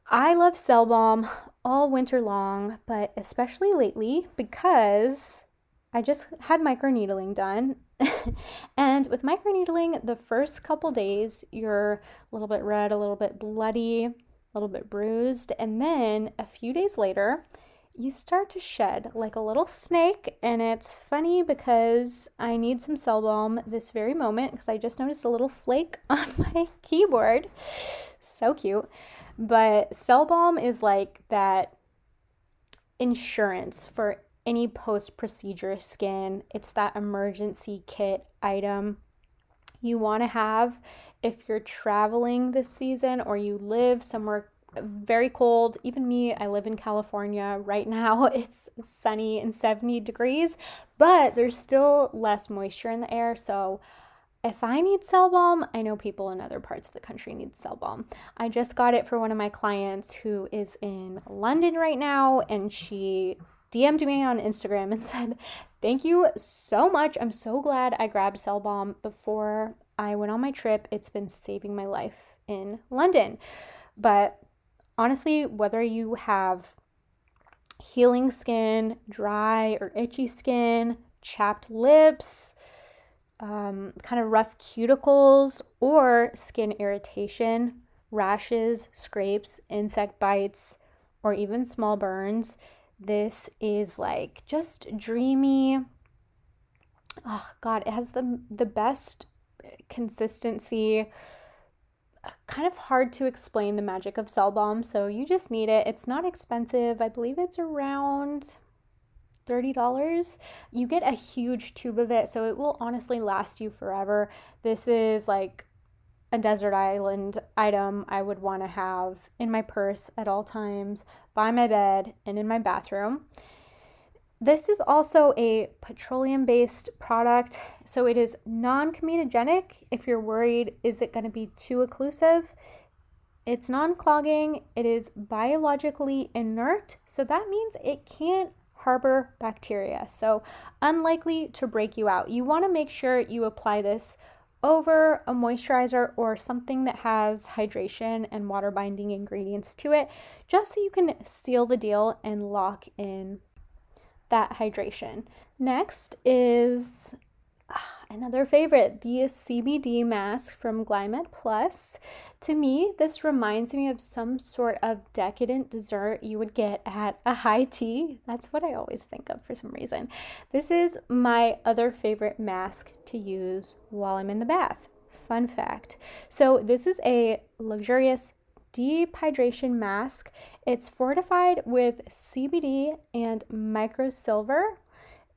I love Cell Balm all winter long, but especially lately because I just had microneedling done. and with microneedling, the first couple days, you're a little bit red, a little bit bloody, a little bit bruised. And then a few days later, you start to shed like a little snake. And it's funny because I need some cell balm this very moment because I just noticed a little flake on my keyboard. So cute. But cell balm is like that insurance for any post procedure skin. It's that emergency kit item you want to have if you're traveling this season or you live somewhere very cold. Even me, I live in California. Right now it's sunny and 70 degrees, but there's still less moisture in the air. So if I need cell balm, I know people in other parts of the country need cell balm. I just got it for one of my clients who is in London right now, and she DM'd me on Instagram and said, Thank you so much. I'm so glad I grabbed Cell Balm before I went on my trip. It's been saving my life in London. But honestly, whether you have healing skin, dry or itchy skin, chapped lips, um, kind of rough cuticles, or skin irritation, rashes, scrapes, insect bites, or even small burns, this is like just dreamy. Oh god, it has the the best consistency. Kind of hard to explain the magic of cell balm, so you just need it. It's not expensive. I believe it's around $30. You get a huge tube of it, so it will honestly last you forever. This is like a desert island item I would want to have in my purse at all times, by my bed, and in my bathroom. This is also a petroleum based product, so it is non comedogenic. If you're worried, is it going to be too occlusive? It's non clogging, it is biologically inert, so that means it can't harbor bacteria. So, unlikely to break you out. You want to make sure you apply this over a moisturizer or something that has hydration and water binding ingredients to it, just so you can seal the deal and lock in that hydration. Next is ah, another favorite, the CBD mask from Glymed Plus. To me, this reminds me of some sort of decadent dessert you would get at a high tea. That's what I always think of for some reason. This is my other favorite mask to use while I'm in the bath. Fun fact. So, this is a luxurious deep hydration mask. It's fortified with CBD and microsilver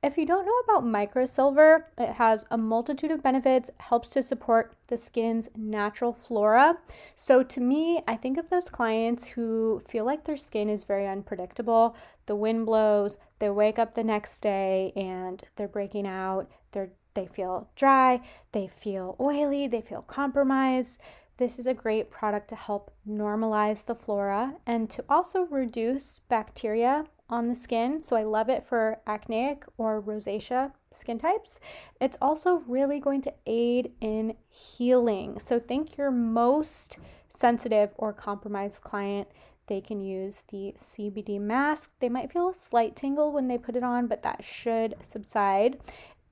if you don't know about microsilver, it has a multitude of benefits, helps to support the skin's natural flora. So, to me, I think of those clients who feel like their skin is very unpredictable. The wind blows, they wake up the next day and they're breaking out, they're, they feel dry, they feel oily, they feel compromised. This is a great product to help normalize the flora and to also reduce bacteria on the skin. So I love it for acneic or rosacea skin types. It's also really going to aid in healing. So think your most sensitive or compromised client they can use the CBD mask. They might feel a slight tingle when they put it on, but that should subside.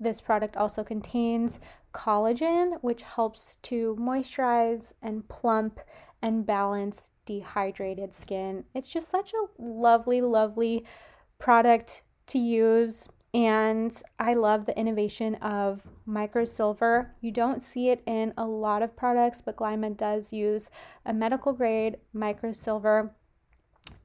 This product also contains collagen, which helps to moisturize and plump and balance dehydrated skin. It's just such a lovely, lovely product to use. And I love the innovation of microsilver. You don't see it in a lot of products, but Glymed does use a medical grade microsilver.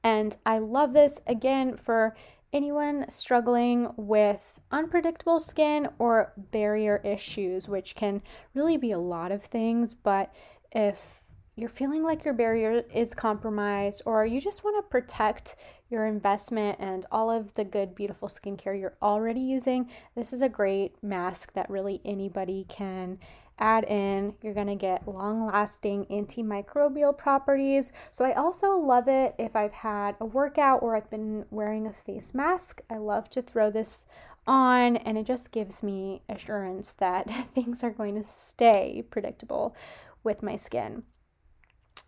And I love this again for anyone struggling with unpredictable skin or barrier issues, which can really be a lot of things. But if you're feeling like your barrier is compromised, or you just want to protect your investment and all of the good, beautiful skincare you're already using, this is a great mask that really anybody can add in. You're going to get long lasting antimicrobial properties. So, I also love it if I've had a workout or I've been wearing a face mask. I love to throw this on, and it just gives me assurance that things are going to stay predictable with my skin.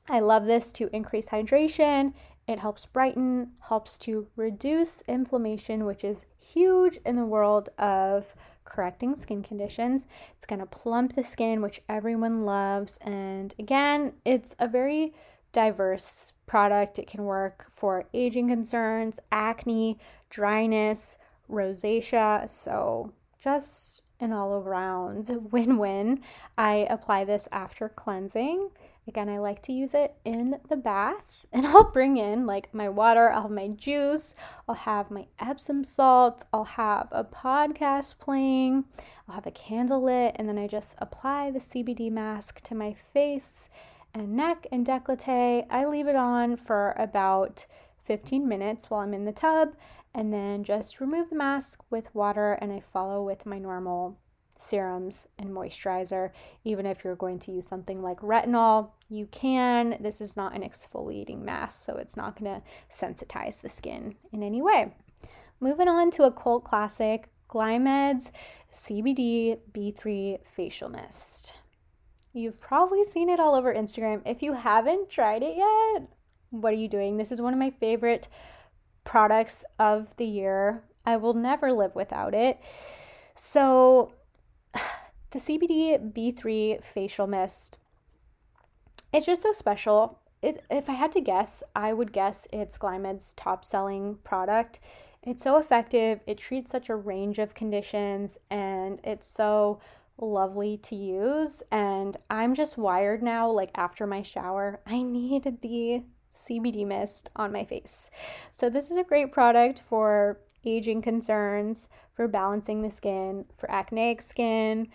I love this to increase hydration, It helps brighten, helps to reduce inflammation, which is huge in the world of correcting skin conditions. It's going to plump the skin, which everyone loves. And again, it's a very diverse product. It can work for aging concerns, acne, dryness, rosacea. So, just an all around win win. I apply this after cleansing. Again, I like to use it in the bath and I'll bring in like my water, I'll have my juice, I'll have my Epsom salt, I'll have a podcast playing, I'll have a candle lit, and then I just apply the CBD mask to my face and neck and décolleté. I leave it on for about 15 minutes while I'm in the tub and then just remove the mask with water and I follow with my normal serums and moisturizer. Even if you're going to use something like retinol, you can. This is not an exfoliating mask, so it's not going to sensitize the skin in any way. Moving on to a cult classic, Glymed's CBD B3 Facial Mist. You've probably seen it all over Instagram. If you haven't tried it yet, what are you doing? This is one of my favorite products of the year. I will never live without it. So, the CBD B3 facial mist, it's just so special. It, if I had to guess, I would guess it's Glymed's top selling product. It's so effective, it treats such a range of conditions, and it's so lovely to use. And I'm just wired now, like after my shower, I need the CBD mist on my face. So, this is a great product for aging concerns, for balancing the skin, for acneic skin,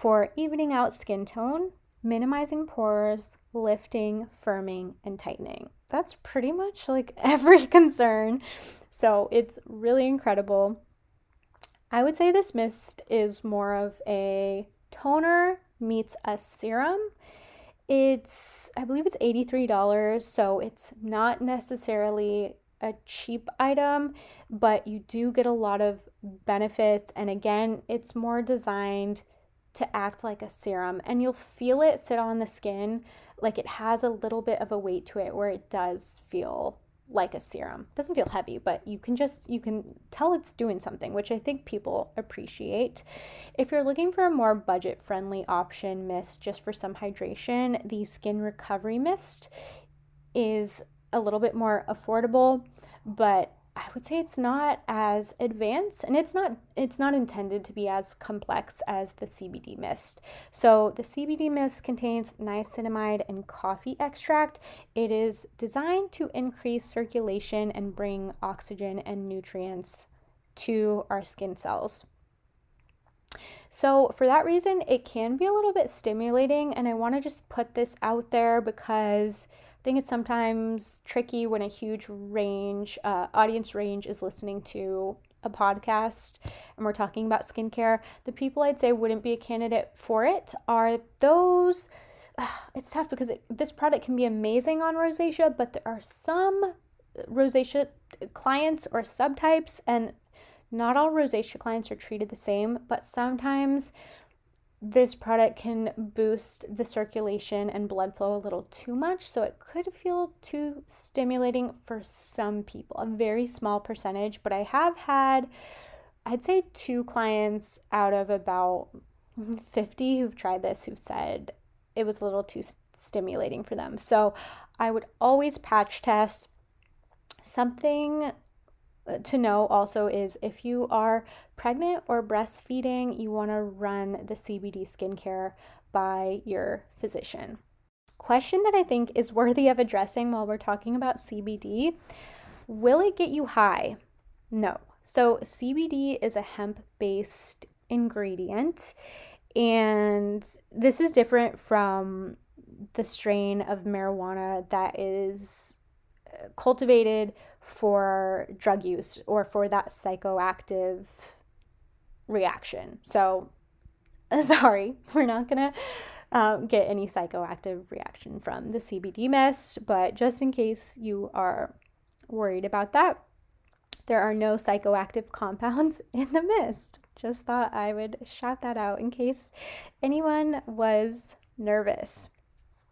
for evening out skin tone, minimizing pores, lifting, firming, and tightening. That's pretty much like every concern. So, it's really incredible. I would say this mist is more of a toner meets a serum it's, I believe it's $83, so it's not necessarily a cheap item, but you do get a lot of benefits. And again, it's more designed to act like a serum, and you'll feel it sit on the skin like it has a little bit of a weight to it where it does feel like a serum. It doesn't feel heavy, but you can just you can tell it's doing something, which I think people appreciate. If you're looking for a more budget-friendly option mist just for some hydration, the Skin Recovery Mist is a little bit more affordable, but I would say it's not as advanced and it's not it's not intended to be as complex as the CBD mist. So the CBD mist contains niacinamide and coffee extract. It is designed to increase circulation and bring oxygen and nutrients to our skin cells. So, for that reason, it can be a little bit stimulating, and I want to just put this out there because I think it's sometimes tricky when a huge range, uh, audience range, is listening to a podcast and we're talking about skincare. The people I'd say wouldn't be a candidate for it are those. Uh, it's tough because it, this product can be amazing on rosacea, but there are some rosacea clients or subtypes, and not all rosacea clients are treated the same, but sometimes this product can boost the circulation and blood flow a little too much, so it could feel too stimulating for some people, a very small percentage. But I have had, I'd say, two clients out of about 50 who've tried this who've said it was a little too stimulating for them. So I would always patch test. Something to know also is if you are pregnant or breastfeeding, you want to run the CBD skincare by your physician. Question that I think is worthy of addressing while we're talking about CBD Will it get you high? No. So, CBD is a hemp based ingredient, and this is different from the strain of marijuana that is uh, cultivated for drug use or for that psychoactive reaction. So, sorry, we're not gonna um, get any psychoactive reaction from the CBD mist, but just in case you are worried about that, there are no psychoactive compounds in the mist. Just thought I would shout that out in case anyone was nervous.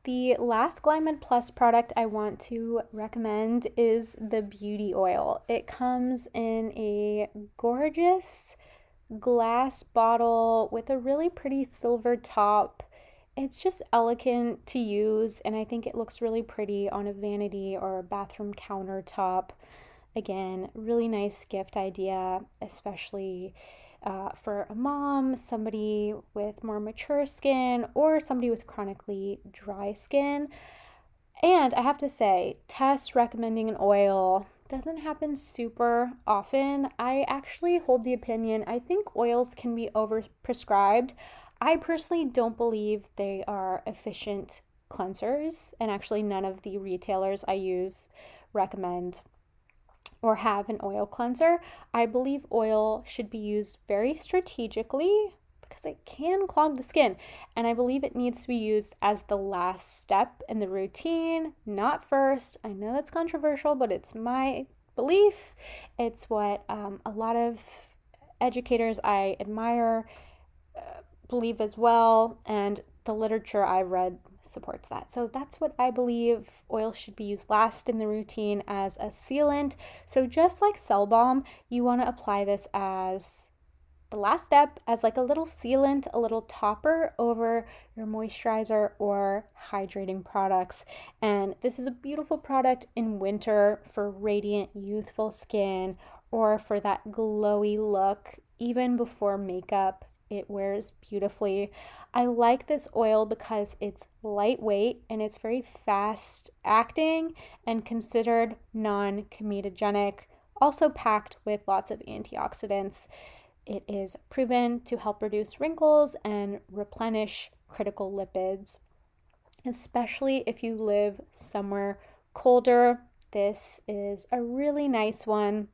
The last Glymed Plus product I want to recommend is the beauty oil. It comes in a gorgeous glass bottle with a really pretty silver top. It's just elegant to use, and I think it looks really pretty on a vanity or a bathroom countertop. Again, really nice gift idea, especially uh, for a mom, somebody with more mature skin, or somebody with chronically dry skin. And I have to say, Tess recommending an oil doesn't happen super often. I actually hold the opinion I think oils can be overprescribed. I personally don't believe they are efficient cleansers, and actually, none of the retailers I use recommend or have an oil cleanser. I believe oil should be used very strategically because it can clog the skin. And I believe it needs to be used as the last step in the routine, not first. I know that's controversial, but it's my belief. It's what um, a lot of educators I admire uh, believe as well. And the literature I've read supports that. So that's what I believe oil should be used last in the routine as a sealant. So just like Cell Balm, you want to apply this as the last step as like a little sealant, a little topper over your moisturizer or hydrating products. And this is a beautiful product in winter for radiant, youthful skin or for that glowy look even before makeup it wears beautifully. I like this oil because it's lightweight and it's very fast acting and considered non comedogenic, also packed with lots of antioxidants. It is proven to help reduce wrinkles and replenish critical lipids, especially if you live somewhere colder. This is a really nice one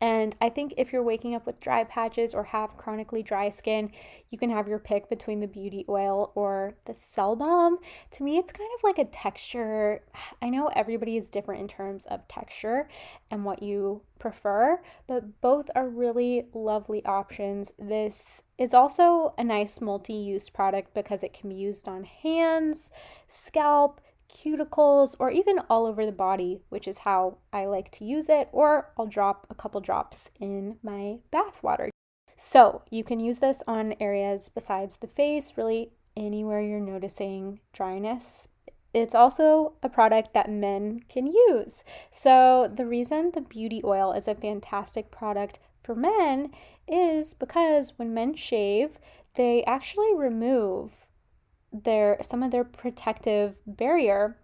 and I think if you're waking up with dry patches or have chronically dry skin, you can have your pick between the beauty oil or the cell balm. To me, it's kind of like a texture. I know everybody is different in terms of texture and what you prefer, but both are really lovely options. This is also a nice multi use product because it can be used on hands, scalp, cuticles, or even all over the body, which is how I like to use it, or I'll drop a couple drops in my bath water. So you can use this on areas besides the face, really anywhere you're noticing dryness. It's also a product that men can use. So, the reason the beauty oil is a fantastic product for men is because when men shave, they actually remove their some of their protective barrier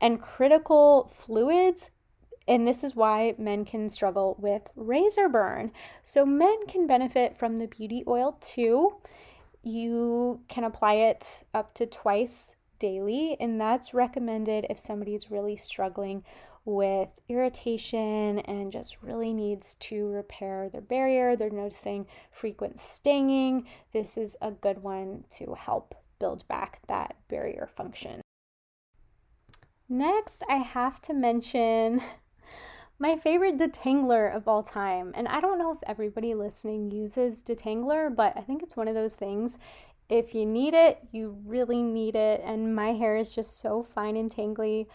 and critical fluids and this is why men can struggle with razor burn. So, men can benefit from the beauty oil too. You can apply it up to twice daily, and that's recommended if somebody's really struggling with irritation and just really needs to repair their barrier. They're noticing frequent stinging. This is a good one to help build back that barrier function. Next, I have to mention my favorite detangler of all time. And I don't know if everybody listening uses detangler, but I think it's one of those things. If you need it, you really need it. And my hair is just so fine and tangly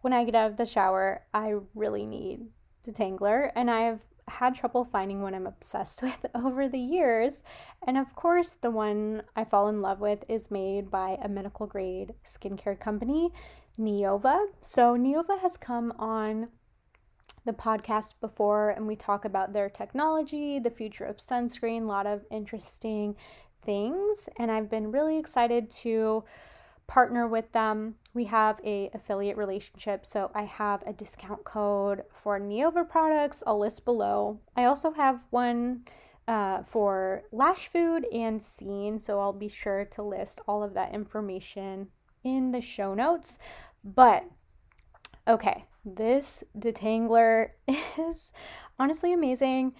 when I get out of the shower, I really need detangler, and I've had trouble finding one I'm obsessed with over the years. And of course, the one I fall in love with is made by a medical grade skincare company, Neova. So, Neova has come on the podcast before, and we talk about their technology, the future of sunscreen, a lot of interesting things. And I've been really excited to partner with them. We have a affiliate relationship, so I have a discount code for Neova products. I'll list below. I also have one uh, for Lash Food and Seen, so I'll be sure to list all of that information in the show notes. But okay, this detangler is honestly amazing.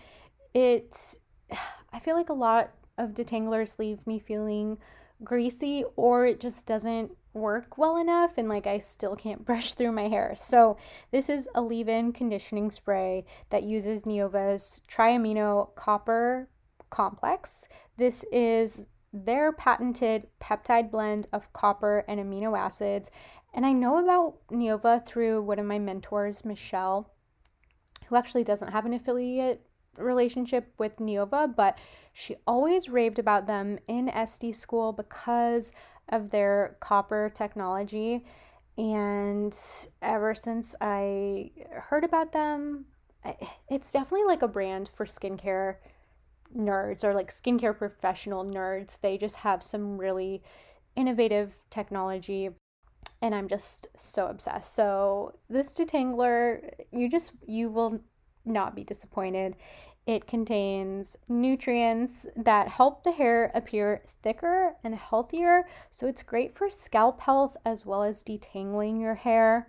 It, I feel like a lot of detanglers leave me feeling greasy or it just doesn't work well enough and like I still can't brush through my hair. So this is a leave-in conditioning spray that uses Neova's triamino copper complex. This is their patented peptide blend of copper and amino acids. And I know about Neova through one of my mentors, Michelle, who actually doesn't have an affiliate relationship with Neova, but she always raved about them in esty school because of their copper technology. And ever since I heard about them, it's definitely like a brand for skincare nerds or like skincare professional nerds. They just have some really innovative technology and I'm just so obsessed. So, this detangler, you just you will not be disappointed. It contains nutrients that help the hair appear thicker and healthier. So, it's great for scalp health as well as detangling your hair.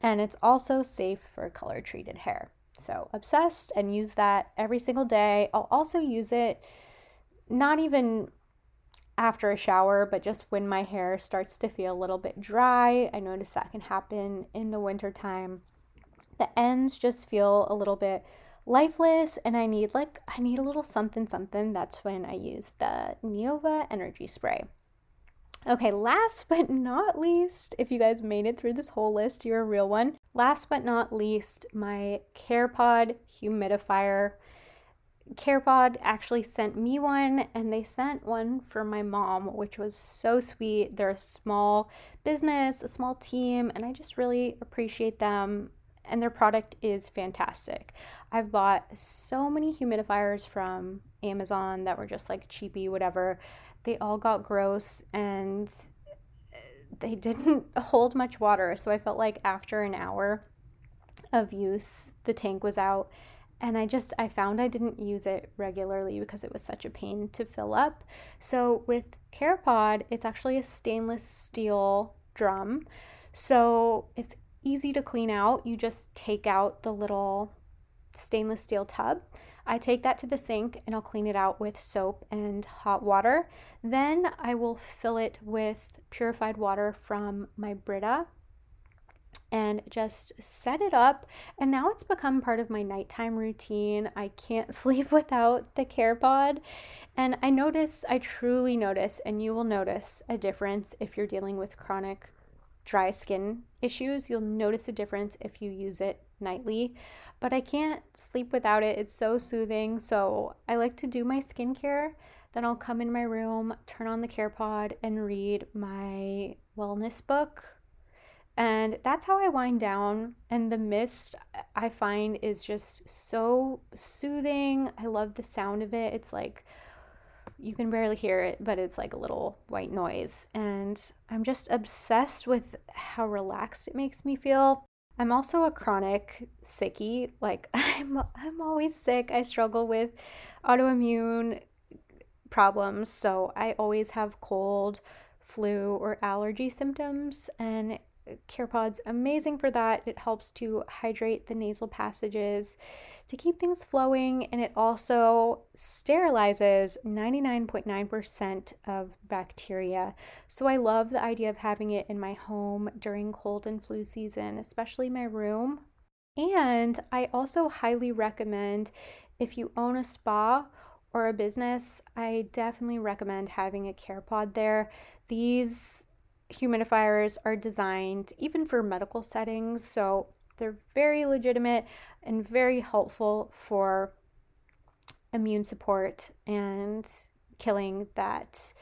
And it's also safe for color treated hair. So, obsessed and use that every single day. I'll also use it not even after a shower, but just when my hair starts to feel a little bit dry. I notice that can happen in the wintertime. The ends just feel a little bit lifeless and I need like I need a little something something. That's when I use the Neova energy spray. Okay, last but not least, if you guys made it through this whole list, you're a real one. Last but not least, my CarePod humidifier. CarePod actually sent me one and they sent one for my mom, which was so sweet. They're a small business, a small team, and I just really appreciate them. And their product is fantastic. I've bought so many humidifiers from Amazon that were just like cheapy, whatever they all got gross and uh, they didn't hold much water. So I felt like after an hour of use, the tank was out. And I just, I found I didn't use it regularly because it was such a pain to fill up. So with CarePod, it's actually a stainless steel drum. So it's easy to clean out. You just take out the little stainless steel tub I take that to the sink and I'll clean it out with soap and hot water. Then I will fill it with purified water from my Brita and just set it up. And now it's become part of my nighttime routine. I can't sleep without the CarePod. And I notice, I truly notice, and you will notice a difference if you're dealing with chronic dry skin issues. You'll notice a difference if you use it nightly but I can't sleep without it. It's so soothing. So I like to do my skincare. Then I'll come in my room, turn on the CarePod, and read my wellness book. And that's how I wind down. And the mist I find is just so soothing. I love the sound of it. It's like you can barely hear it, but it's like a little white noise. And I'm just obsessed with how relaxed it makes me feel. I'm also a chronic sickie. Like I'm I'm always sick. I struggle with autoimmune problems, so I always have cold, flu, or allergy symptoms and CarePod's amazing for that. It helps to hydrate the nasal passages to keep things flowing, and it also sterilizes 99.9% of bacteria. So I love the idea of having it in my home during cold and flu season, especially my room. And I also highly recommend if you own a spa or a business, I definitely recommend having a CarePod there. These humidifiers are designed even for medical settings, so they're very legitimate and very helpful for immune support and killing that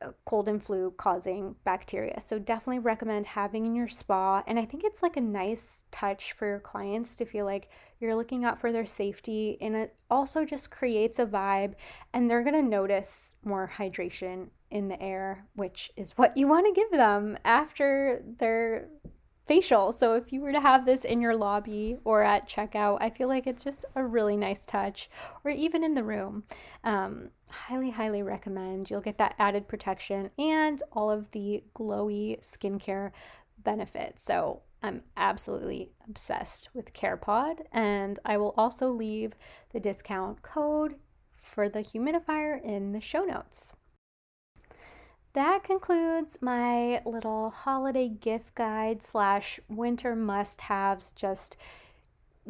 uh, cold and flu causing bacteria. So definitely recommend having in your spa and I think it's like a nice touch for your clients to feel like you're looking out for their safety and it also just creates a vibe and they're going to notice more hydration in the air, which is what you want to give them after their facial. So if you were to have this in your lobby or at checkout, I feel like it's just a really nice touch, or even in the room. Um, highly, highly recommend. You'll get that added protection and all of the glowy skincare benefits. So I'm absolutely obsessed with CarePod, and I will also leave the discount code for the humidifier in the show notes that concludes my little holiday gift guide slash winter must haves just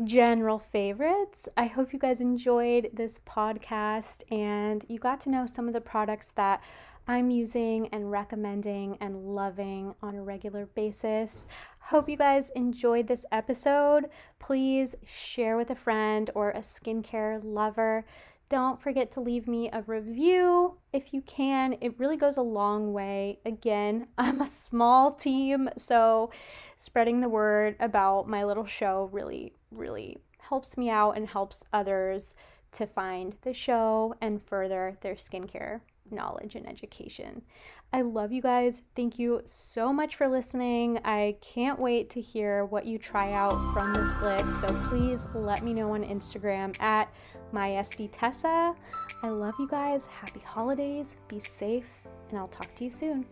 general favorites. I hope you guys enjoyed this podcast and you got to know some of the products that I'm using and recommending and loving on a regular basis. Hope you guys enjoyed this episode. Please share with a friend or a skincare lover. Don't forget to leave me a review if you can. It really goes a long way. Again, I'm a small team, so spreading the word about my little show really, really helps me out and helps others to find the show and further their skincare knowledge and education. I love you guys. Thank you so much for listening. I can't wait to hear what you try out from this list. So please let me know on Instagram at mysdtessa. I love you guys. Happy holidays. Be safe, and I'll talk to you soon.